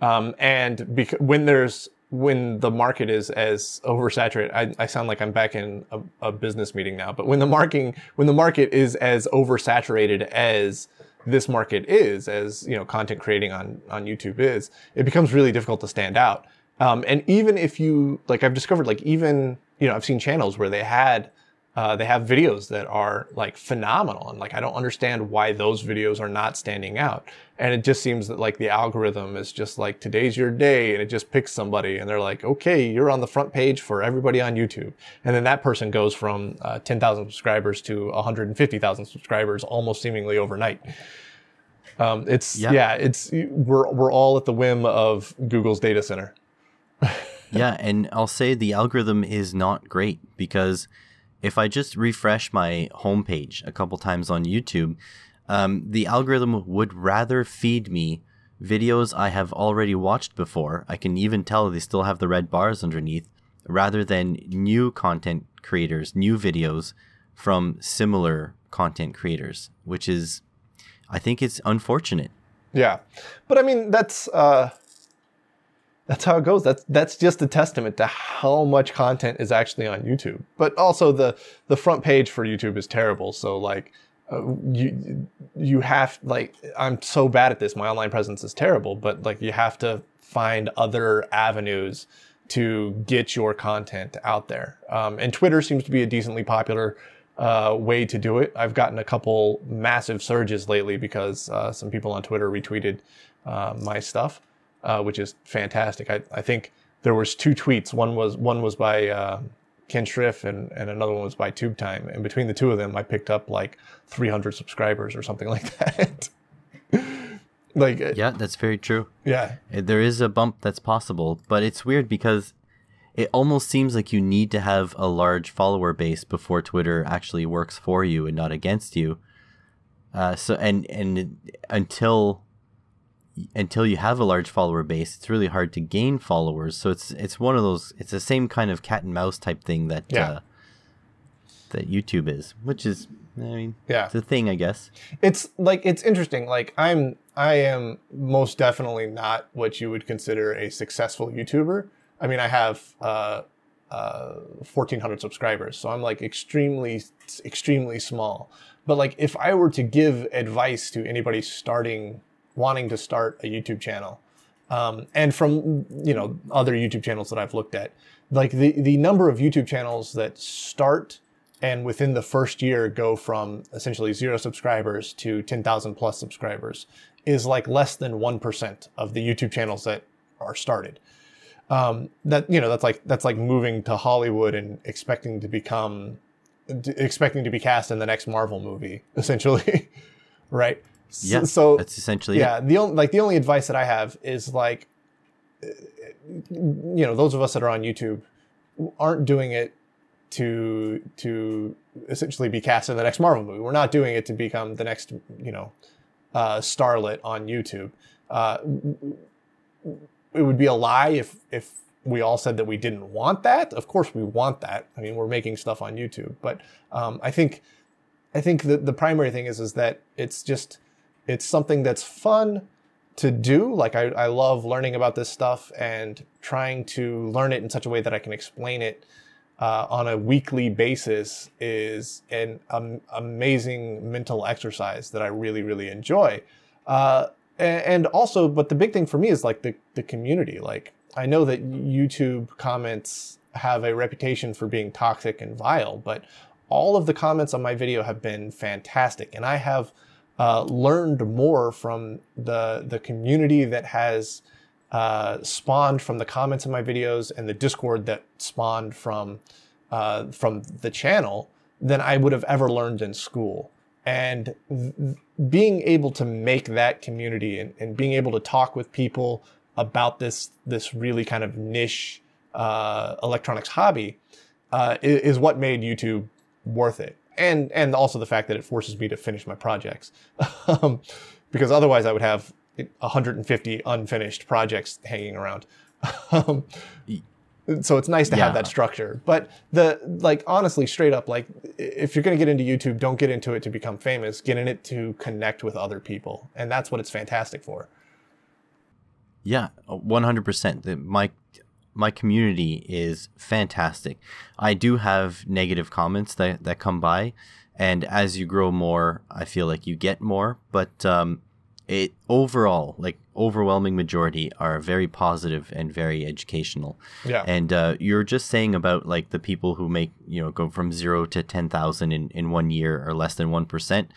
um, and bec- when there's when the market is as oversaturated, I, I sound like I'm back in a, a business meeting now. But when the marking when the market is as oversaturated as this market is, as you know, content creating on on YouTube is, it becomes really difficult to stand out. Um, and even if you like, I've discovered like even you know I've seen channels where they had uh, they have videos that are like phenomenal, and like I don't understand why those videos are not standing out. And it just seems that like the algorithm is just like today's your day, and it just picks somebody, and they're like, okay, you're on the front page for everybody on YouTube, and then that person goes from uh, 10,000 subscribers to 150,000 subscribers almost seemingly overnight. Um, it's Yeah. yeah, it's we're we're all at the whim of Google's data center. <laughs> yeah, and I'll say the algorithm is not great because if I just refresh my homepage a couple times on YouTube, um, the algorithm would rather feed me videos I have already watched before. I can even tell they still have the red bars underneath, rather than new content creators, new videos from similar content creators, which is, I think it's unfortunate. Yeah, but I mean that's uh, that's how it goes. That's that's just a testament to how much content is actually on YouTube. But also the the front page for YouTube is terrible. So like uh, you you have like I'm so bad at this. My online presence is terrible. But like you have to find other avenues to get your content out there. Um, and Twitter seems to be a decently popular uh, way to do it. I've gotten a couple massive surges lately because uh, some people on Twitter retweeted uh, my stuff, uh, which is fantastic. I, I think there was two tweets. One was one was by uh, Ken Shirriff and, and another one was by Tube Time. And between the two of them, I picked up like 300 subscribers or something <laughs> like that. <laughs> like yeah, Yeah, that's very true. yeah, Uh, There is a bump that's possible, but it's weird because it almost seems like you need to have a large follower base before Twitter actually works for you and not against you. Uh, so and and until until you have a large follower base, it's really hard to gain followers. So it's it's one of those. It's the same kind of cat and mouse type thing that Yeah. uh, that YouTube is, which is I mean yeah. it's a thing, I guess. it's like it's interesting like i'm i am most definitely not what you would consider a successful youtuber i mean i have uh uh 1400 subscribers so i'm like extremely extremely small but like if i were to give advice to anybody starting wanting to start a youtube channel um, and from you know other youtube channels that i've looked at like the the number of youtube channels that start and within the first year go from essentially zero subscribers to 10,000 plus subscribers is like less than 1% of the YouTube channels that are started. Um, that you know that's like that's like moving to Hollywood and expecting to become expecting to be cast in the next Marvel movie <laughs> essentially right Yeah. so that's essentially yeah it. the only like the only advice that i have is like you know those of us that are on youtube aren't doing it to to essentially be cast in the next marvel movie we're not doing it to become the next you know uh, starlet on youtube uh, it would be a lie if if we all said that we didn't want that of course we want that i mean we're making stuff on youtube but um, i think i think the, the primary thing is is that it's just it's something that's fun to do. Like I, I love learning about this stuff and trying to learn it in such a way that I can explain it uh, on a weekly basis is an um, amazing mental exercise that I really, really enjoy. Uh, a- and also, but the big thing for me is like the, the community. Like I know that YouTube comments have a reputation for being toxic and vile, but all of the comments on my video have been fantastic. And I have uh, learned more from the the community that has uh, spawned from the comments in my videos and the Discord that spawned from uh, from the channel than I would have ever learned in school. And th- being able to make that community and, and being able to talk with people about this this really kind of niche uh, electronics hobby uh, i- is what made YouTube worth it, and and also the fact that it forces me to finish my projects, <laughs> um, because otherwise I would have 150 unfinished projects hanging around. <laughs> um, so it's nice to Yeah. have that structure. But the like honestly, straight up, like if you're gonna get into YouTube, don't get into it to become famous. Get in it to connect with other people, and that's what it's fantastic for. Yeah, one hundred percent. My my community is fantastic. I do have negative comments that that come by, and as you grow more, I feel like you get more. But um, it overall, like overwhelming majority, are very positive and very educational. Yeah. And uh, you're just saying about like the people who make you know go from zero to ten thousand in in one year or less than one percent.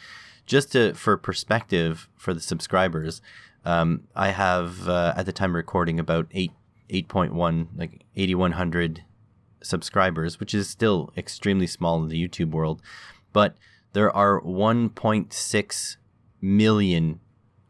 Just to for perspective for the subscribers, um, I have uh, at the time recording about eight eight point one like eighty one hundred subscribers, which is still extremely small in the YouTube world, but there are one point six million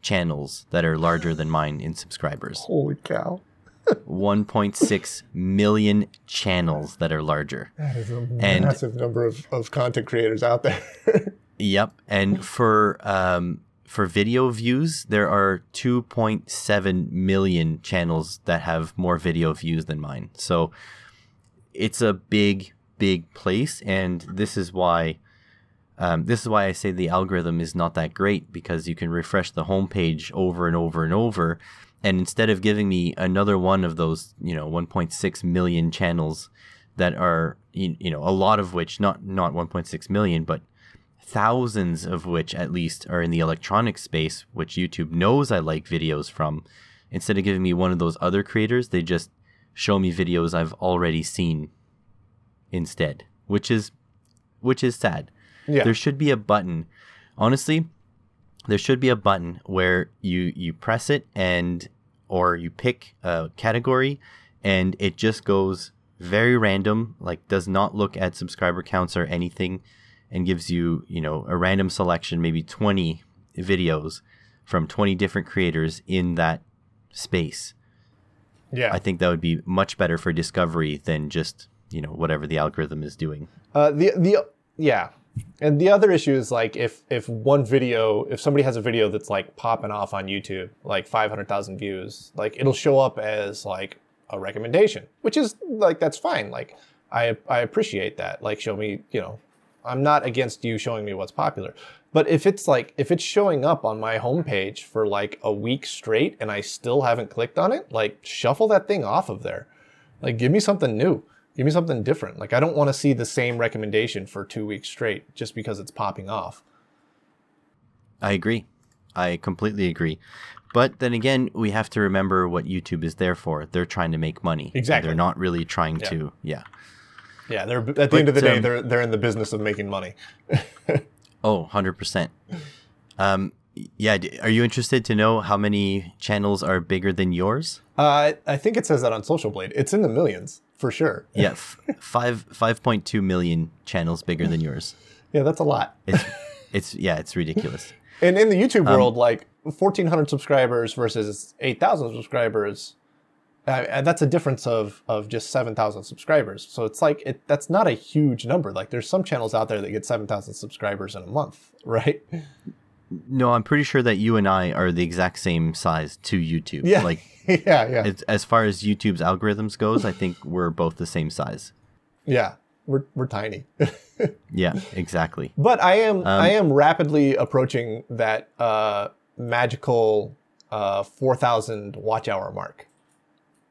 channels that are larger than <laughs> mine in subscribers. Holy cow! <laughs> 1.6 million channels that are larger. That is a And- massive number of, of content creators out there. <laughs> Yep. And for um, for video views, there are 2.7 million channels that have more video views than mine. So it's a big, big place, and this is why. Um, this is why I say the algorithm is not that great because you can refresh the homepage over and over and over, and instead of giving me another one of those, you know, 1.6 million channels that are, you, know, a lot of which not not 1.6 million, but thousands of which at least are in the electronic space, which YouTube knows I like videos from. Instead of giving me one of those other creators, they just show me videos I've already seen instead, which is which is sad. yeah. There should be a button. Honestly, there should be a button where you you press it and or you pick a category and it just goes very random, like does not look at subscriber counts or anything and gives you, you know, a random selection, maybe 20 videos from 20 different creators in that space. yeah. I think that would be much better for discovery than just, you know, whatever the algorithm is doing. Uh, the the yeah, and the other issue is like if if one video, if somebody has a video that's like popping off on YouTube, like five hundred thousand views, like it'll show up as like a recommendation, which is like that's fine. Like I I appreciate that. Like show me, you know, I'm not against you showing me what's popular. But if it's like if it's showing up on my homepage for like a week straight and I still haven't clicked on it, like shuffle that thing off of there. Like give me something new. Give me something different. Like I don't want to see the same recommendation for 2 weeks straight just because it's popping off. I agree. I completely agree. But then again, we have to remember what YouTube is there for. They're trying to make money. Exactly. They're not really trying to, yeah. Yeah, they're at the end of the day um, they're they're in the business of making money. <laughs> Oh, 100%. Um, yeah, are you interested to know how many channels are bigger than yours? Uh, I think it says that on Social Blade. It's in the millions for sure. <laughs> Yeah, f- five 5.2 million channels bigger than yours. Yeah, that's a lot. It's, <laughs> it's yeah, it's ridiculous. And in the YouTube Um, world, like 1,400 subscribers versus 8,000 subscribers, uh, and that's a difference of of just 7,000 subscribers. So it's like it that's not a huge number. Like there's some channels out there that get 7,000 subscribers in a month, <laughs> right? No, I'm pretty sure that you and I are the exact same size to YouTube. Yeah, Like <laughs> yeah, yeah, it's, as far as YouTube's algorithms goes, I think <laughs> we're both the same size. yeah. We're we're tiny. Yeah, exactly. But I am Um, I am rapidly approaching that uh, magical uh, four thousand watch hour mark,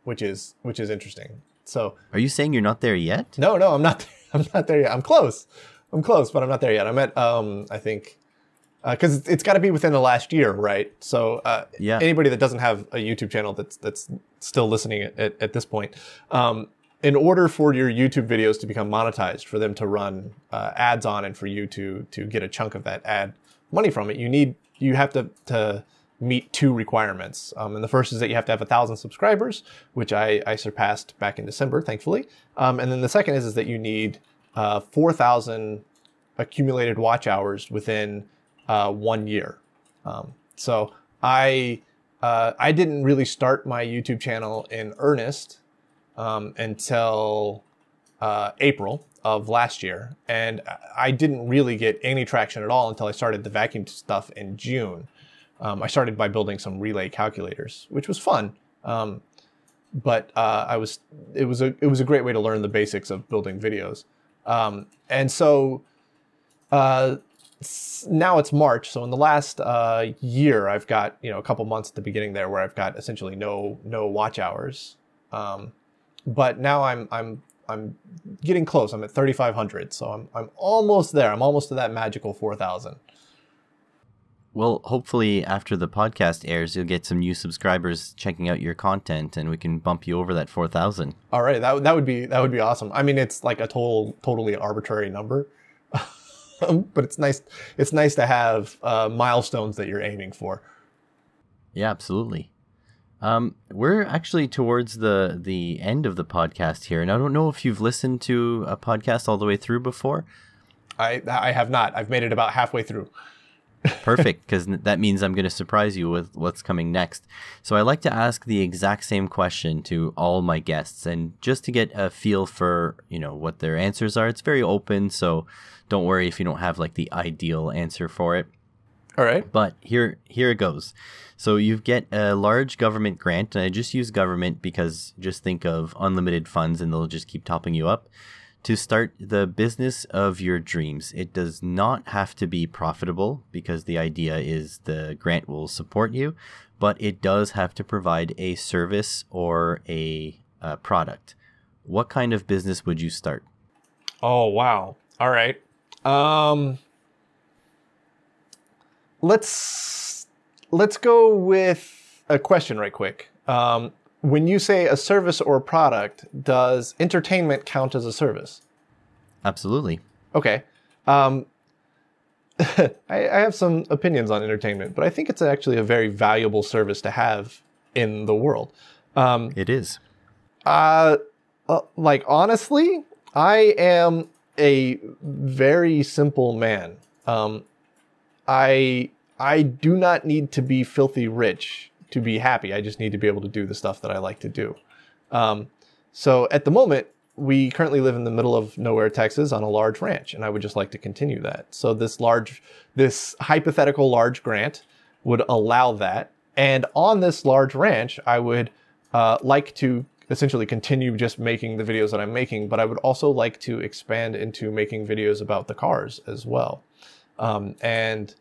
which is which is interesting. So Are you saying you're not there yet? no, no, I'm not. <laughs> I'm not there yet. I'm close. I'm close, but I'm not there yet. I'm at um, I think because it's, it's got to be within the last year, right? So uh, Yeah. anybody that doesn't have a YouTube channel that's that's still listening at, at, at this point, um, in order for your YouTube videos to become monetized, for them to run uh, ads on, and for you to to get a chunk of that ad money from it, you need you have to to meet two requirements. Um, and the first is that you have to have a thousand subscribers, which I, I surpassed back in December, thankfully. Um, and then the second is is that you need uh, four thousand accumulated watch hours within uh, one year. Um, so I uh, I didn't really start my YouTube channel in earnest um, until uh, April of last year, and I didn't really get any traction at all until I started the vacuum stuff in June. Um, I started by building some relay calculators, which was fun. Um, but uh, I was it was a it was a great way to learn the basics of building videos. Um, and so uh, now it's March. So in the last uh, year, I've got you know a couple months at the beginning there where I've got essentially no no watch hours. Um, but now I'm I'm I'm getting close. I'm at 3,500, so I'm I'm almost there. I'm almost to that magical 4,000. Well, hopefully after the podcast airs, you'll get some new subscribers checking out your content, and we can bump you over that 4,000. All right, that that would be that would be awesome. I mean, it's like a total totally arbitrary number. <laughs> but it's nice. It's nice to have uh, milestones that you're aiming for. Yeah, absolutely. Um, we're actually towards the the end of the podcast here, and I don't know if you've listened to a podcast all the way through before. I I have not. I've made it about halfway through. Perfect, because that means I'm going to surprise you with what's coming next. So I like to ask the exact same question to all my guests, and just to get a feel for you know what their answers are. It's very open, so don't worry if you don't have like the ideal answer for it. All right. But here here it goes. So you get a large government grant, and I just use government because just think of unlimited funds and they'll just keep topping you up. To start the business of your dreams, it does not have to be profitable because the idea is the grant will support you, but it does have to provide a service or a, a product. What kind of business would you start? Oh, wow. All right. Um, let's let's go with a question right quick. Um, when you say a service or a product, does entertainment count as a service? Absolutely. Okay. Um, <laughs> I, I, have some opinions on entertainment, but I think it's actually a very valuable service to have in the world. Um, it is. Uh, uh, like honestly, I am a very simple man. Um, I I do not need to be filthy rich to be happy. I just need to be able to do the stuff that I like to do. Um, so at the moment, we currently live in the middle of nowhere, Texas, on a large ranch, and I would just like to continue that. So this large, this hypothetical large grant would allow that, and on this large ranch, I would uh, like to essentially continue just making the videos that I'm making, but I would also like to expand into making videos about the cars as well, um, and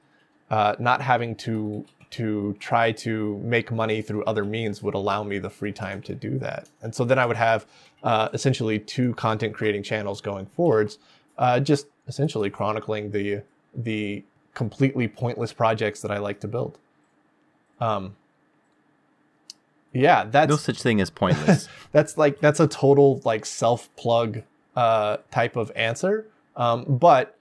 uh, not having to to try to make money through other means would allow me the free time to do that. And so then I would have uh, essentially two content creating channels going forwards, uh, just essentially chronicling the the completely pointless projects that I like to build. Um, yeah, that's no such thing as pointless. <laughs> that's like that's a total like self plug uh, type of answer. Um, but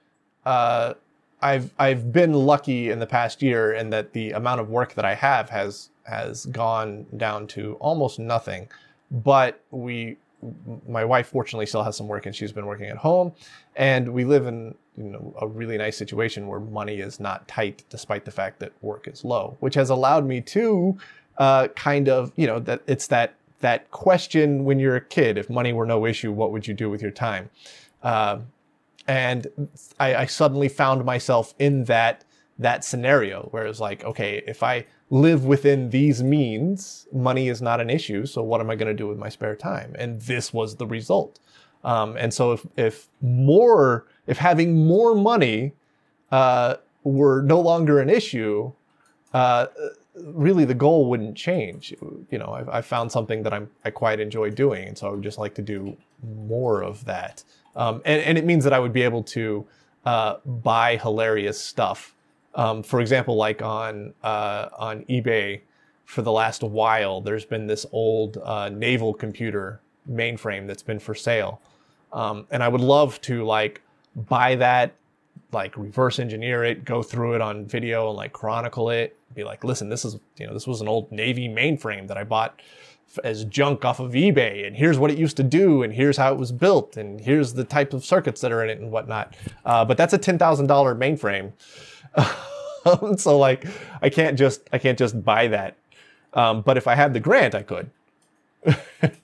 uh, I've I've been lucky in the past year in that the amount of work that I have has has gone down to almost nothing. But we, my wife fortunately still has some work and she's been working at home, and we live in you know a really nice situation where money is not tight despite the fact that work is low, which has allowed me to uh, kind of, you know, that it's that that question when you're a kid: if money were no issue, what would you do with your time? Uh, and I, I suddenly found myself in that that scenario where it's like, okay, if I live within these means, money is not an issue. So what am I going to do with my spare time? And this was the result. Um, and so if, if more, if having more money uh, were no longer an issue, uh, really the goal wouldn't change. You know, I've, I've, found something that I'm, I quite enjoy doing, and so I would just like to do more of that. Um, and, and, it means that I would be able to uh, buy hilarious stuff. Um, for example, like on uh, on eBay, for the last while, there's been this old uh, naval computer mainframe that's been for sale, um, and I would love to like buy that like reverse engineer it, go through it on video and like chronicle it, be like, listen, this is, you know, this was an old Navy mainframe that I bought as junk off of eBay, and here's what it used to do, and here's how it was built, and here's the type of circuits that are in it and whatnot. Uh, but that's a ten thousand dollar mainframe, <laughs> so like I can't just I can't just buy that. Um, but if I had the grant, I could. <laughs>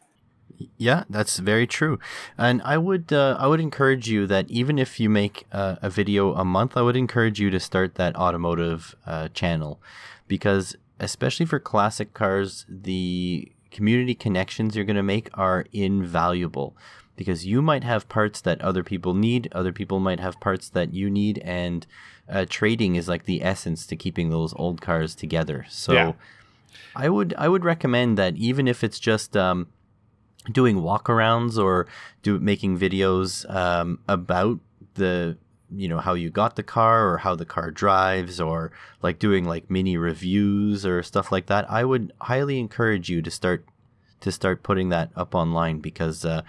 Yeah, that's very true, and I would uh, I would encourage you that even if you make uh, a video a month, I would encourage you to start that automotive uh, channel, because especially for classic cars, the community connections you're going to make are invaluable because you might have parts that other people need, other people might have parts that you need, and uh, trading is like the essence to keeping those old cars together. So, Yeah. I would I would recommend that even if it's just um, doing walkarounds or do making videos um, about the you know how you got the car or how the car drives or like doing like mini reviews or stuff like that i would highly encourage you to start to start putting that up online because uh,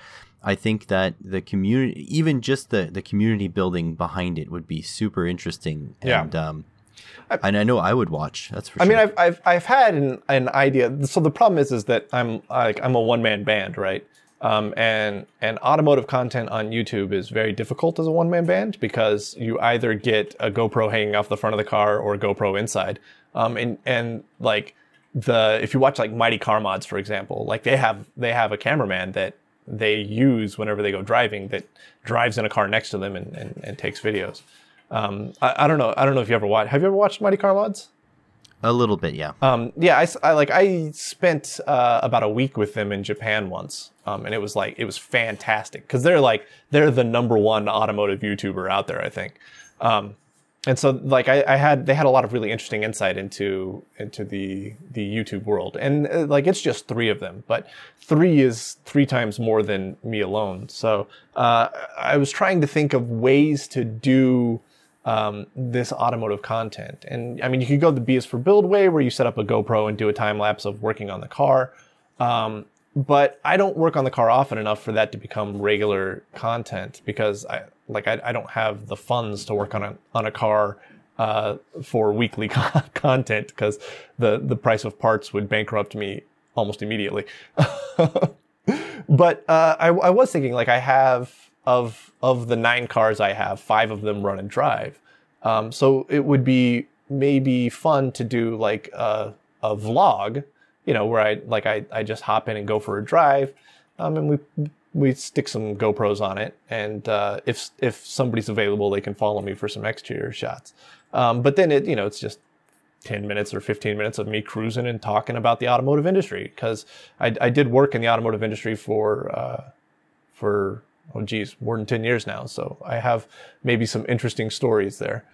i think that the community even just the the community building behind it would be super interesting Yeah. and um and i know i would watch that's for I sure mean, I've, I've, I've had an, an idea. So the problem is, is that I'm like I'm a one man band, right? Um, and and automotive content on YouTube is very difficult as a one man band because you either get a GoPro hanging off the front of the car or a GoPro inside. Um, and and like the if you watch like Mighty Car Mods, for example, like they have they have a cameraman that they use whenever they go driving that drives in a car next to them and, and, and takes videos. Um, I, I don't know. I don't know if you ever watched. Have you ever watched Mighty Car Mods? A little bit yeah Um, yeah, I, I- like I spent uh, about a week with them in Japan once, um, and it was like it was fantastic because they're like they're the number one automotive YouTuber out there, I think. Um, and so like I, I had they had a lot of really interesting insight into into the the YouTube world, and uh, like it's just three of them, but three is three times more than me alone. So uh, I was trying to think of ways to do um, this automotive content. And I mean, you could go the B is for Build way, where you set up a GoPro and do a time lapse of working on the car. Um, but I don't work on the car often enough for that to become regular content because I like I, I don't have the funds to work on a on a car uh, for weekly con- <laughs> content because the the price of parts would bankrupt me almost immediately. <laughs> but uh, I, I was thinking like I have of of the nine cars I have, five of them run and drive. Um, so it would be maybe fun to do like a, a vlog, you know, where I like I, I just hop in and go for a drive, um, and we we stick some GoPros on it, and uh, if if somebody's available, they can follow me for some exterior shots. Um, but then it you know it's just 10 minutes or 15 minutes of me cruising and talking about the automotive industry because I, I did work in the automotive industry for uh, for oh geez more than 10 years now so i have maybe some interesting stories there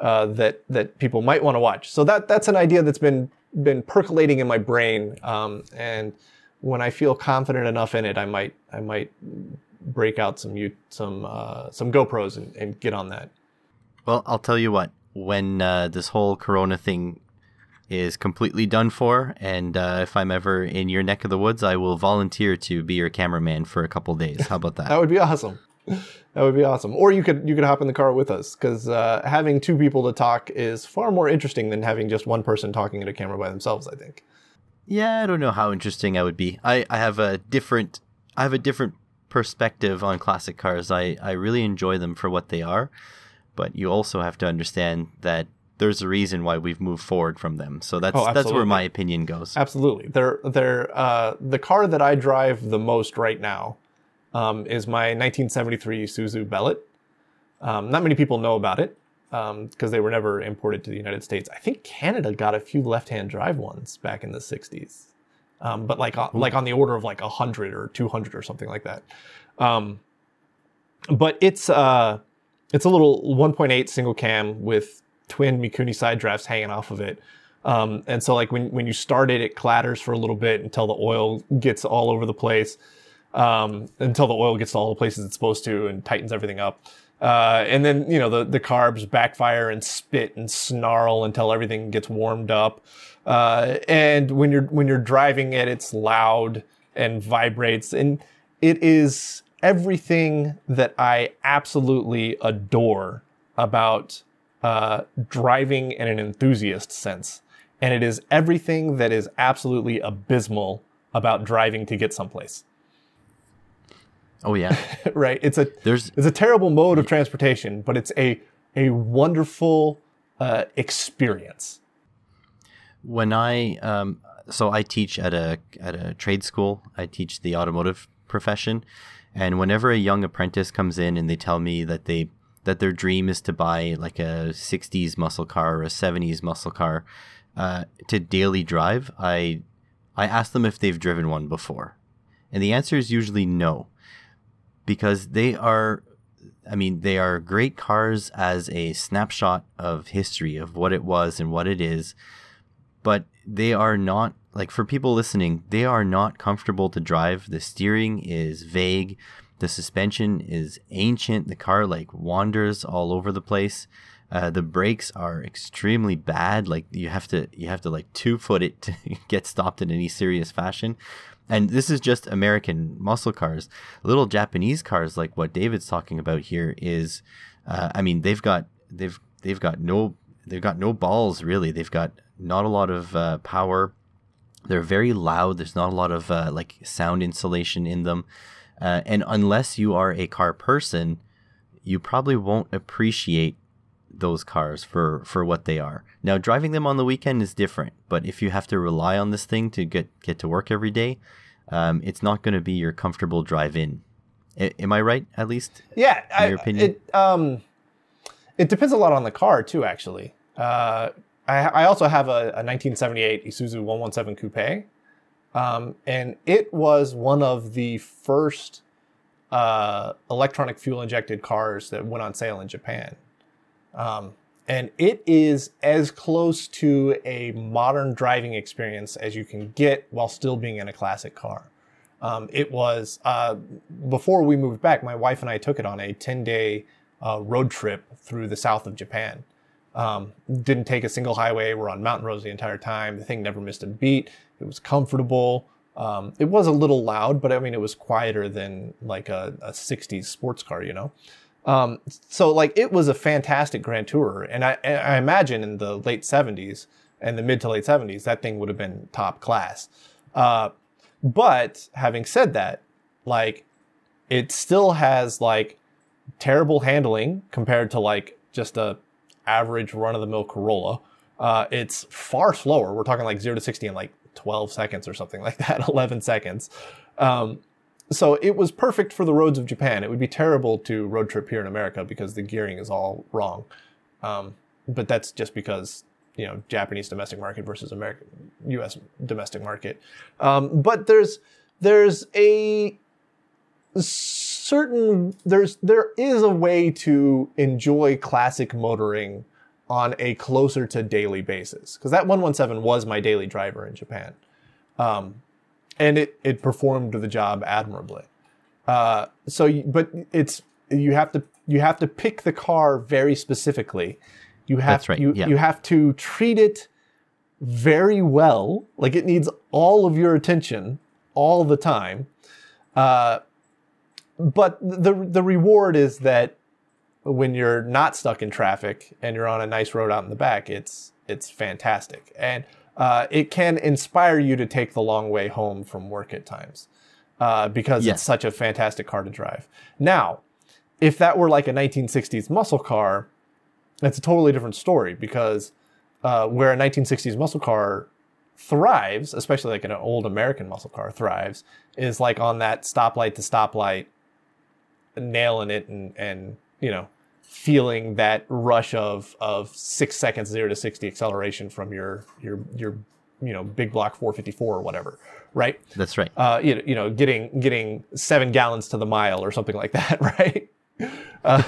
uh, that that people might want to watch so that that's an idea that's been been percolating in my brain um, and when i feel confident enough in it i might i might break out some some uh, some gopros and, and get on that Well, I'll tell you what. When uh, this whole Corona thing is completely done for, and uh, if I'm ever in your neck of the woods, I will volunteer to be your cameraman for a couple days. How about That <laughs> that? would be awesome. That would be awesome. Or you could you could hop in the car with us because uh, having two people to talk is far more interesting than having just one person talking at a camera by themselves. I think. yeah, I don't know how interesting I would be. I, I have a different I have a different perspective on classic cars. I, I really enjoy them for what they are, but you also have to understand that there's a reason why we've moved forward from them. So that's Oh, that's where my opinion goes. Absolutely. They're they're uh, the car that I drive the most right now um, is my 1973 Isuzu Bellett. Um, not many people know about it because they were never imported to the United States. I think Canada got a few left-hand drive ones back in the 60s, um, but like uh, like on the order of like 100 or 200 or something like that. Um, but it's uh, it's a little 1.8 single cam with twin Mikuni side drafts hanging off of it. Um, and so like when, when you start it, it clatters for a little bit until the oil gets all over the place, um, until the oil gets to all the places it's supposed to and tightens everything up. Uh, and then, you know, the, the carbs backfire and spit and snarl until everything gets warmed up. Uh, and when you're, when you're driving it, it's loud and vibrates and it is everything that I absolutely adore about uh, driving in an enthusiast sense. And it is everything that is absolutely abysmal about driving to get someplace. Oh yeah. <laughs> right? It's a There's it's a terrible mode of transportation, but it's a a wonderful uh, experience. when I um, so I teach at a at a trade school. I teach the automotive profession. And whenever a young apprentice comes in and they tell me that they that their dream is to buy like a 60s muscle car or a 70s muscle car uh, to daily drive, I I ask them if they've driven one before. And the answer is usually no. Because they are I mean, they are great cars as a snapshot of history of what it was and what it is, but they are not like for people listening, they are not comfortable to drive. The steering is vague. The suspension is ancient. The car like wanders all over the place. Uh, the brakes are extremely bad. Like you have to you have to like two foot it to <laughs> get stopped in any serious fashion. And this is just American muscle cars. Little Japanese cars like what David's talking about here is, uh, I mean, they've got they've they've got no they've got no balls really. They've got not a lot of uh, power. They're very loud. There's not a lot of uh, like sound insulation in them, uh, and unless you are a car person, you probably won't appreciate those cars for for what they are. Now, driving them on the weekend is different, but if you have to rely on this thing to get get to work every day, um, it's not going to be your comfortable drive-in. I, am I right? At least, yeah. In I, your opinion, it um, it depends a lot on the car too. Actually, uh, I, I also have a, a 1978 Isuzu 117 Coupe, um, and it was one of the first uh, electronic fuel injected cars that went on sale in Japan. Um, and it is as close to a modern driving experience as you can get while still being in a classic car. Um, it was uh, before we moved back. My wife and I took it on a 10 day uh, road trip through the south of Japan. Um, didn't take a single highway. We're on mountain roads the entire time. The thing never missed a beat. It was comfortable. Um, it was a little loud, but I mean, it was quieter than like a, a 60s sports car, you know? Um, so like it was a fantastic Grand Tourer. And I, I imagine in the late 70s and the mid to late 70s, that thing would have been top class. Uh, but having said that, like it still has like terrible handling compared to like just a average run of the mill Corolla. Uh, it's far slower. We're talking like zero to 60 in like 12 seconds or something <laughs> like that, 11 seconds. Um, so it was perfect for the roads of Japan. It would be terrible to road trip here in America because the gearing is all wrong. Um, but that's just because you know Japanese domestic market versus American U.S. domestic market. Um, but there's there's a certain there's there is a way to enjoy classic motoring on a closer to daily basis because that 117 was my daily driver in Japan. Um, and it it performed the job admirably. Uh, so, but it's you have to you have to pick the car very specifically. You have right. you yeah. you have to treat it very well. Like it needs all of your attention all the time. Uh, but the the reward is that when you're not stuck in traffic and you're on a nice road out in the back, it's it's fantastic. And uh, it can inspire you to take the long way home from work at times uh, because yes. it's such a fantastic car to drive. Now, if that were like a 1960s muscle car, it's a totally different story because uh, where a 1960s muscle car thrives, especially like an old American muscle car thrives, is like on that stoplight to stoplight, nailing it and, and you know, feeling that rush of of six seconds zero to sixty acceleration from your your your you know big block 454 or whatever right? That's right. Uh, you, you know getting getting seven gallons to the mile or something like <laughs> that right? Uh,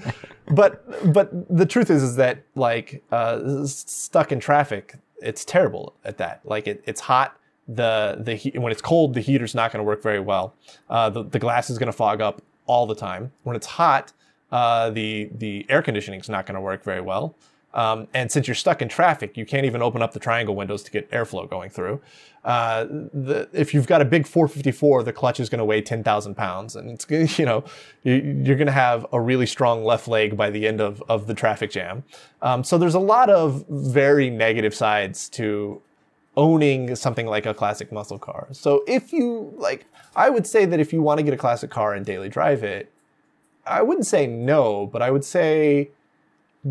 <laughs> but but the truth is is that like uh, stuck in traffic it's terrible at that. Like it, it's hot. The the heat, when it's cold the heater's not going to work very well. Uh, the, the glass is going to fog up all the time. When it's hot uh, the the air conditioning is not going to work very well. Um, and since you're stuck in traffic, you can't even open up the triangle windows to get airflow going through. Uh, the, if you've got a big 454, the clutch is going to weigh 10,000 pounds, and it's <laughs> you know you're going to have a really strong left leg by the end of of the traffic jam. Um, so there's a lot of very negative sides to owning something like a classic muscle car. So if you like, I would say that if you want to get a classic car and daily drive it, I wouldn't say no, but I would say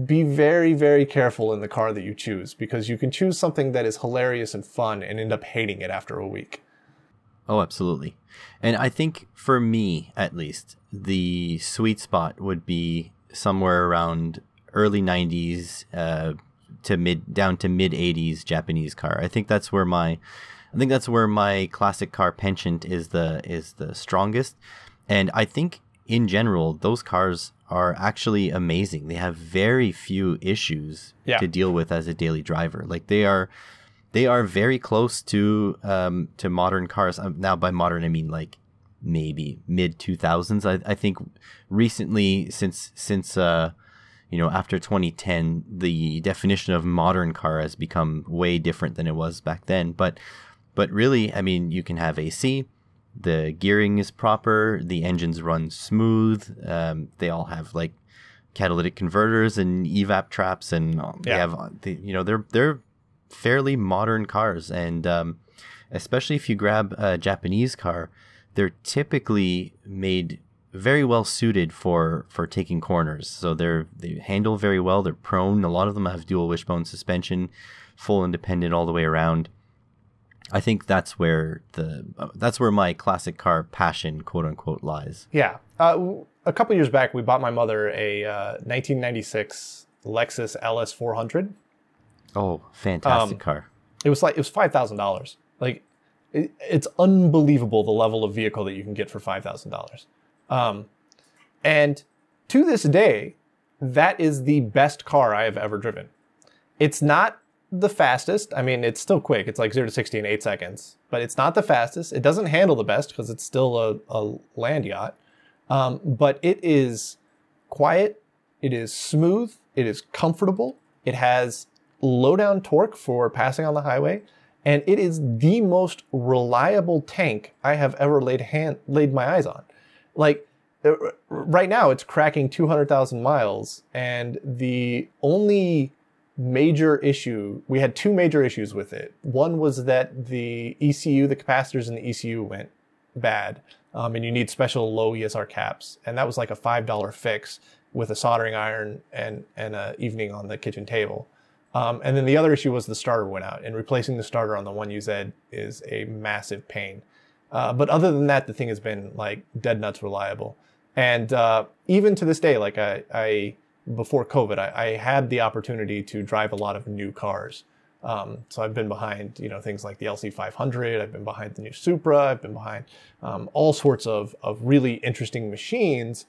be very, very careful in the car that you choose because you can choose something that is hilarious and fun and end up hating it after a week. Oh, absolutely. And I think for me, at least, the sweet spot would be somewhere around early 90s uh, to mid down to mid 80s Japanese car. I think that's where my I think that's where my classic car penchant is the is the strongest. And I think in general those cars are actually amazing. They have very few issues Yeah. to deal with as a daily driver. Like they are they are very close to um, to modern cars. Um, now, by modern, I mean like maybe mid two thousands. I, I think recently, since since uh, you know after 2010, the definition of modern car has become way different than it was back then. But but really, I mean, you can have AC. The gearing is proper. The engines run smooth. Um, they all have like catalytic converters and evap traps, and they Yeah. have uh, the, you know they're they're fairly modern cars, and um, especially if you grab a Japanese car, they're typically made very well suited for for taking corners. So they're they handle very well. They're prone. A lot of them have dual wishbone suspension, full independent all the way around. I think that's where the uh, that's where my classic car passion, quote unquote, lies. Yeah. Uh, a couple years back, we bought my mother a uh, 1996 Lexus LS 400. Oh, fantastic Um, car! It was like it was five thousand dollars. Like it, it's unbelievable the level of vehicle that you can get for five thousand dollars. Um, and to this day, that is the best car I have ever driven. It's not the fastest. I mean, it's still quick. It's like zero to sixty in eight seconds, but it's not the fastest. It doesn't handle the best because it's still a, a land yacht. Um, but it is quiet. It is smooth. It is comfortable. It has low down torque for passing on the highway, and it is the most reliable tank I have ever laid hand laid my eyes on. Like uh, right now, it's cracking 200,000 miles, and the only major issue we had two major issues with it. One was that the ECU, the capacitors in the ECU went bad, um, and you need special low ESR caps, and that was like a five dollar fix with a soldering iron and and a evening on the kitchen table. Um, and then the other issue was the starter went out, and replacing the starter on the One you UZ is a massive pain. Uh, but other than that, the thing has been like dead nuts reliable. And uh, even to this day, like I, I before COVID, I, I had the opportunity to drive a lot of new cars. Um, so I've been behind, you know, things like the LC500. I've been behind the new Supra. I've been behind um, all sorts of of really interesting machines,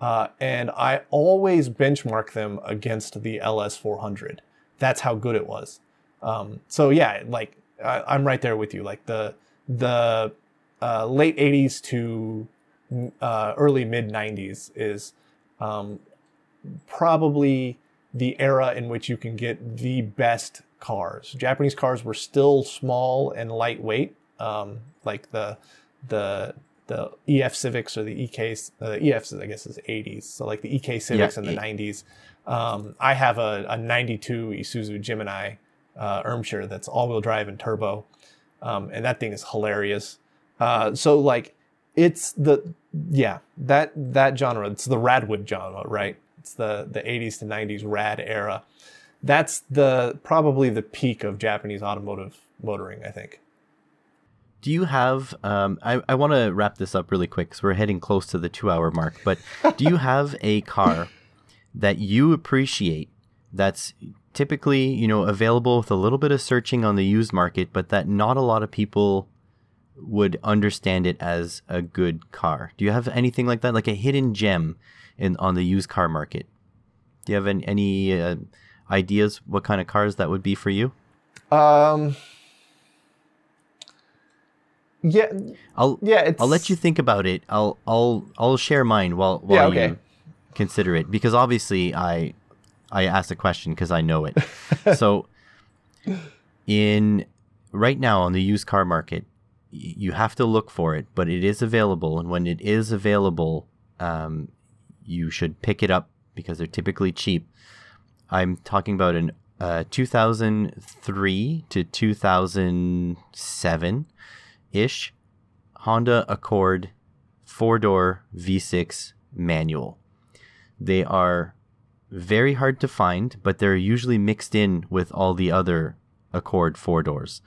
uh, and I always benchmark them against the LS400. That's how good it was. Um, so yeah, like I, I'm right there with you. Like the the uh, late 80s to uh, early mid 90s is um, probably the era in which you can get the best cars. Japanese cars were still small and lightweight, um, like the the the EF Civics or the EK uh, the EFs I guess is 80s. So like the EK Civics Yeah, in the 90s. Um, I have a, a 92 Isuzu Gemini uh, Irmscher that's all-wheel drive and turbo, um, and that thing is hilarious. Uh, so like it's the yeah that that genre it's the radwood genre right it's the the 80s to 90s rad era that's the probably the peak of japanese automotive motoring i think Do you have? Um, I I want to wrap this up really quick because we're heading close to the two-hour mark. But <laughs> do you have a car that you appreciate that's typically you know available with a little bit of searching on the used market, but that not a lot of people would understand it as a good car? Do you have anything like that, like a hidden gem in on the used car market? Do you have any, any uh, ideas what kind of cars that would be for you? um yeah I'll yeah it's I'll let you think about it. I'll I'll I'll share mine while while Yeah, okay. you consider it because obviously I I asked a question because I know it. <laughs> so in right now on the used car market, you have to look for it, but it is available, and when it is available, um, you should pick it up because they're typically cheap. I'm talking about an uh, 2003 to 2007 ish Honda Accord four door V6 manual. They are very hard to find, but they're usually mixed in with all the other Accord four doors.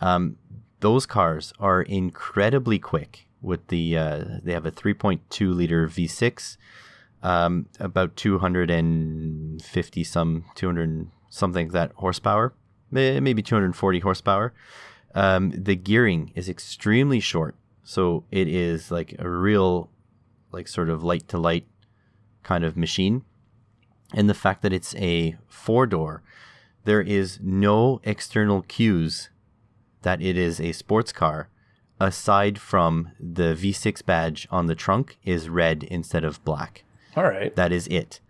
Um, those cars are incredibly quick. With the uh, they have a 3.2 liter V6, um, about 250 some 200 something that horsepower, maybe 240 horsepower. Um, the gearing is extremely short, so it is like a real, like sort of light to light kind of machine. And the fact that it's a four door, there is no external cues that it is a sports car aside from the V6 badge on the trunk is red instead of black. All right. That is it.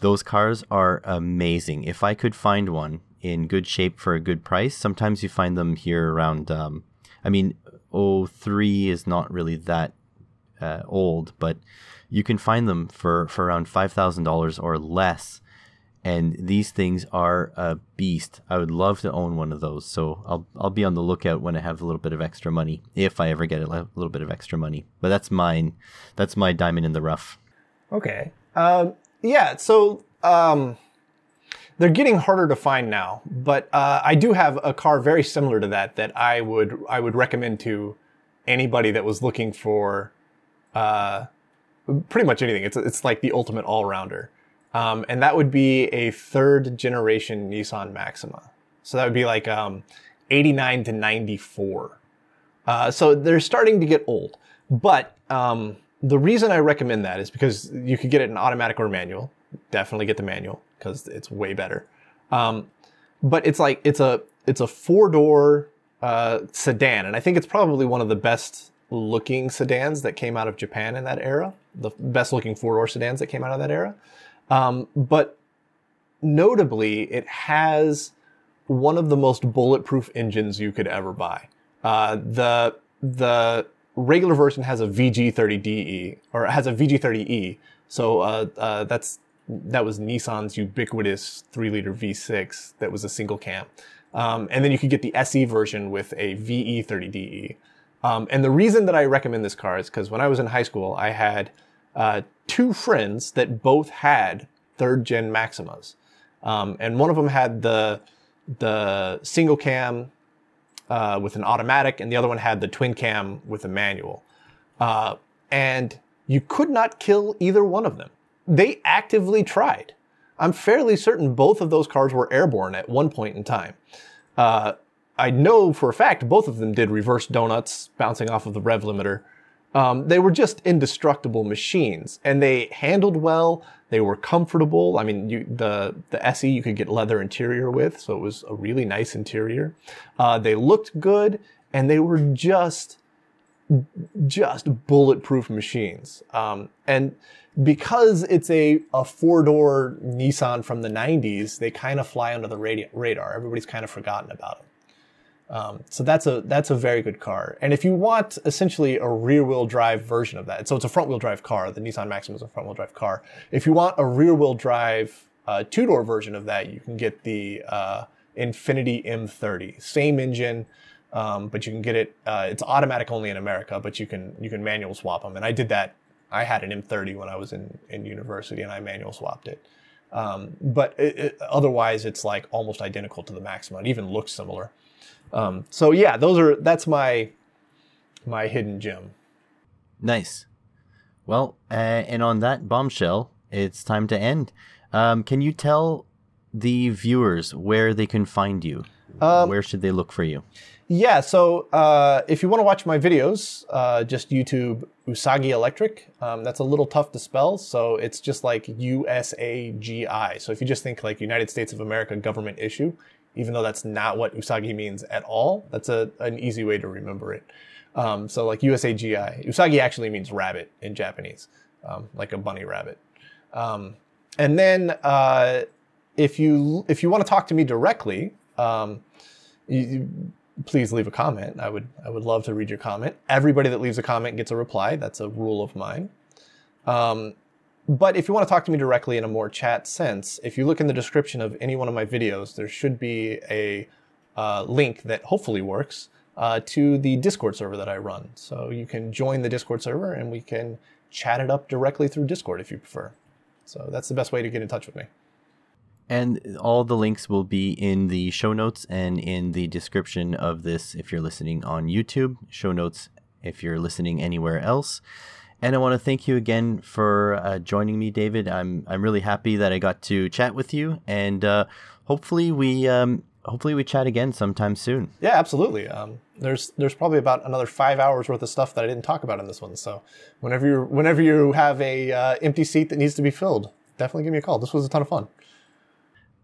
Those cars are amazing. If I could find one in good shape for a good price, sometimes you find them here around, um, I mean, 03 is not really that uh, old, but you can find them for, for around $5,000 or less and these things are a beast. I would love to own one of those. So I'll I'll be on the lookout when I have a little bit of extra money, if I ever get a little bit of extra money. But that's mine. That's my diamond in the rough. Okay. Um, yeah. So um, they're getting harder to find now, but uh, I do have a car very similar to that that I would I would recommend to anybody that was looking for uh, pretty much anything. It's it's like the ultimate all rounder. Um, and that would be a third generation Nissan Maxima. So that would be like um, 89 to 94. Uh, so they're starting to get old. But um, the reason I recommend that is because you could get it in automatic or manual. Definitely get the manual because it's way better. Um, but it's like it's a it's a four door uh, sedan, and I think it's probably one of the best looking sedans that came out of Japan in that era. The best looking four door sedans that came out of that era. Um, but notably, it has one of the most bulletproof engines you could ever buy. Uh, the the regular version has a VG30DE or has a VG30E. So uh, uh, that's that was Nissan's ubiquitous three liter V6 that was a single cam. Um, and then you could get the SE version with a VG30DE. Um, and the reason that I recommend this car is because when I was in high school, I had uh, two friends that both had third gen Maximas. Um, and one of them had the, the single cam uh, with an automatic, and the other one had the twin cam with a manual. Uh, and you could not kill either one of them. They actively tried. I'm fairly certain both of those cars were airborne at one point in time. Uh, I know for a fact both of them did reverse donuts bouncing off of the rev limiter um, they were just indestructible machines, and they handled well. They were comfortable. I mean, you, the the SE you could get leather interior with, so it was a really nice interior. Uh, they looked good, and they were just just bulletproof machines. Um, and because it's a, a four door Nissan from the 90s, they kind of fly under the radar. Everybody's kind of forgotten about them. Um, so that's a that's a very good car. And if you want essentially a rear wheel drive version of that, so it's a front wheel drive car. The Nissan Maxima is a front wheel drive car. If you want a rear wheel drive uh, two door version of that, you can get the uh, Infiniti M30. Same engine, um, but you can get it. Uh, it's automatic only in America, but you can you can manual swap them. And I did that. I had an M30 when I was in in university, and I manual swapped it. Um, but it, it, otherwise, it's like almost identical to the Maxima. It even looks similar. Um, so yeah, those are that's my my hidden gem. Nice. Well, uh, and on that bombshell, it's time to end. Um, can you tell the viewers where they can find you? Um, where should they look for you? Yeah, so uh, if you want to watch my videos, uh, just YouTube Usagi Electric. Um, that's a little tough to spell, so it's just like U S A G I. So if you just think like United States of America government issue, even though that's not what usagi means at all. That's a, an easy way to remember it. Um, so like USAGI, usagi actually means rabbit in Japanese, um, like a bunny rabbit. Um, and then uh, if you if you want to talk to me directly, um, you, you, please leave a comment. I would I would love to read your comment. Everybody that leaves a comment gets a reply. That's a rule of mine. Um, but if you want to talk to me directly in a more chat sense, if you look in the description of any one of my videos, there should be a uh, link that hopefully works uh, to the Discord server that I run. So you can join the Discord server and we can chat it up directly through Discord if you prefer. So that's the best way to get in touch with me. And all the links will be in the show notes and in the description of this if you're listening on YouTube, show notes if you're listening anywhere else. And I want to thank you again for uh, joining me, David. I'm I'm really happy that I got to chat with you, and uh, hopefully we um, hopefully we chat again sometime soon. Yeah, absolutely. Um, there's there's probably about another five hours worth of stuff that I didn't talk about in this one. So whenever you whenever you have a uh, empty seat that needs to be filled, definitely give me a call. This was a ton of fun.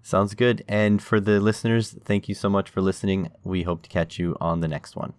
Sounds good. And for the listeners, thank you so much for listening. We hope to catch you on the next one.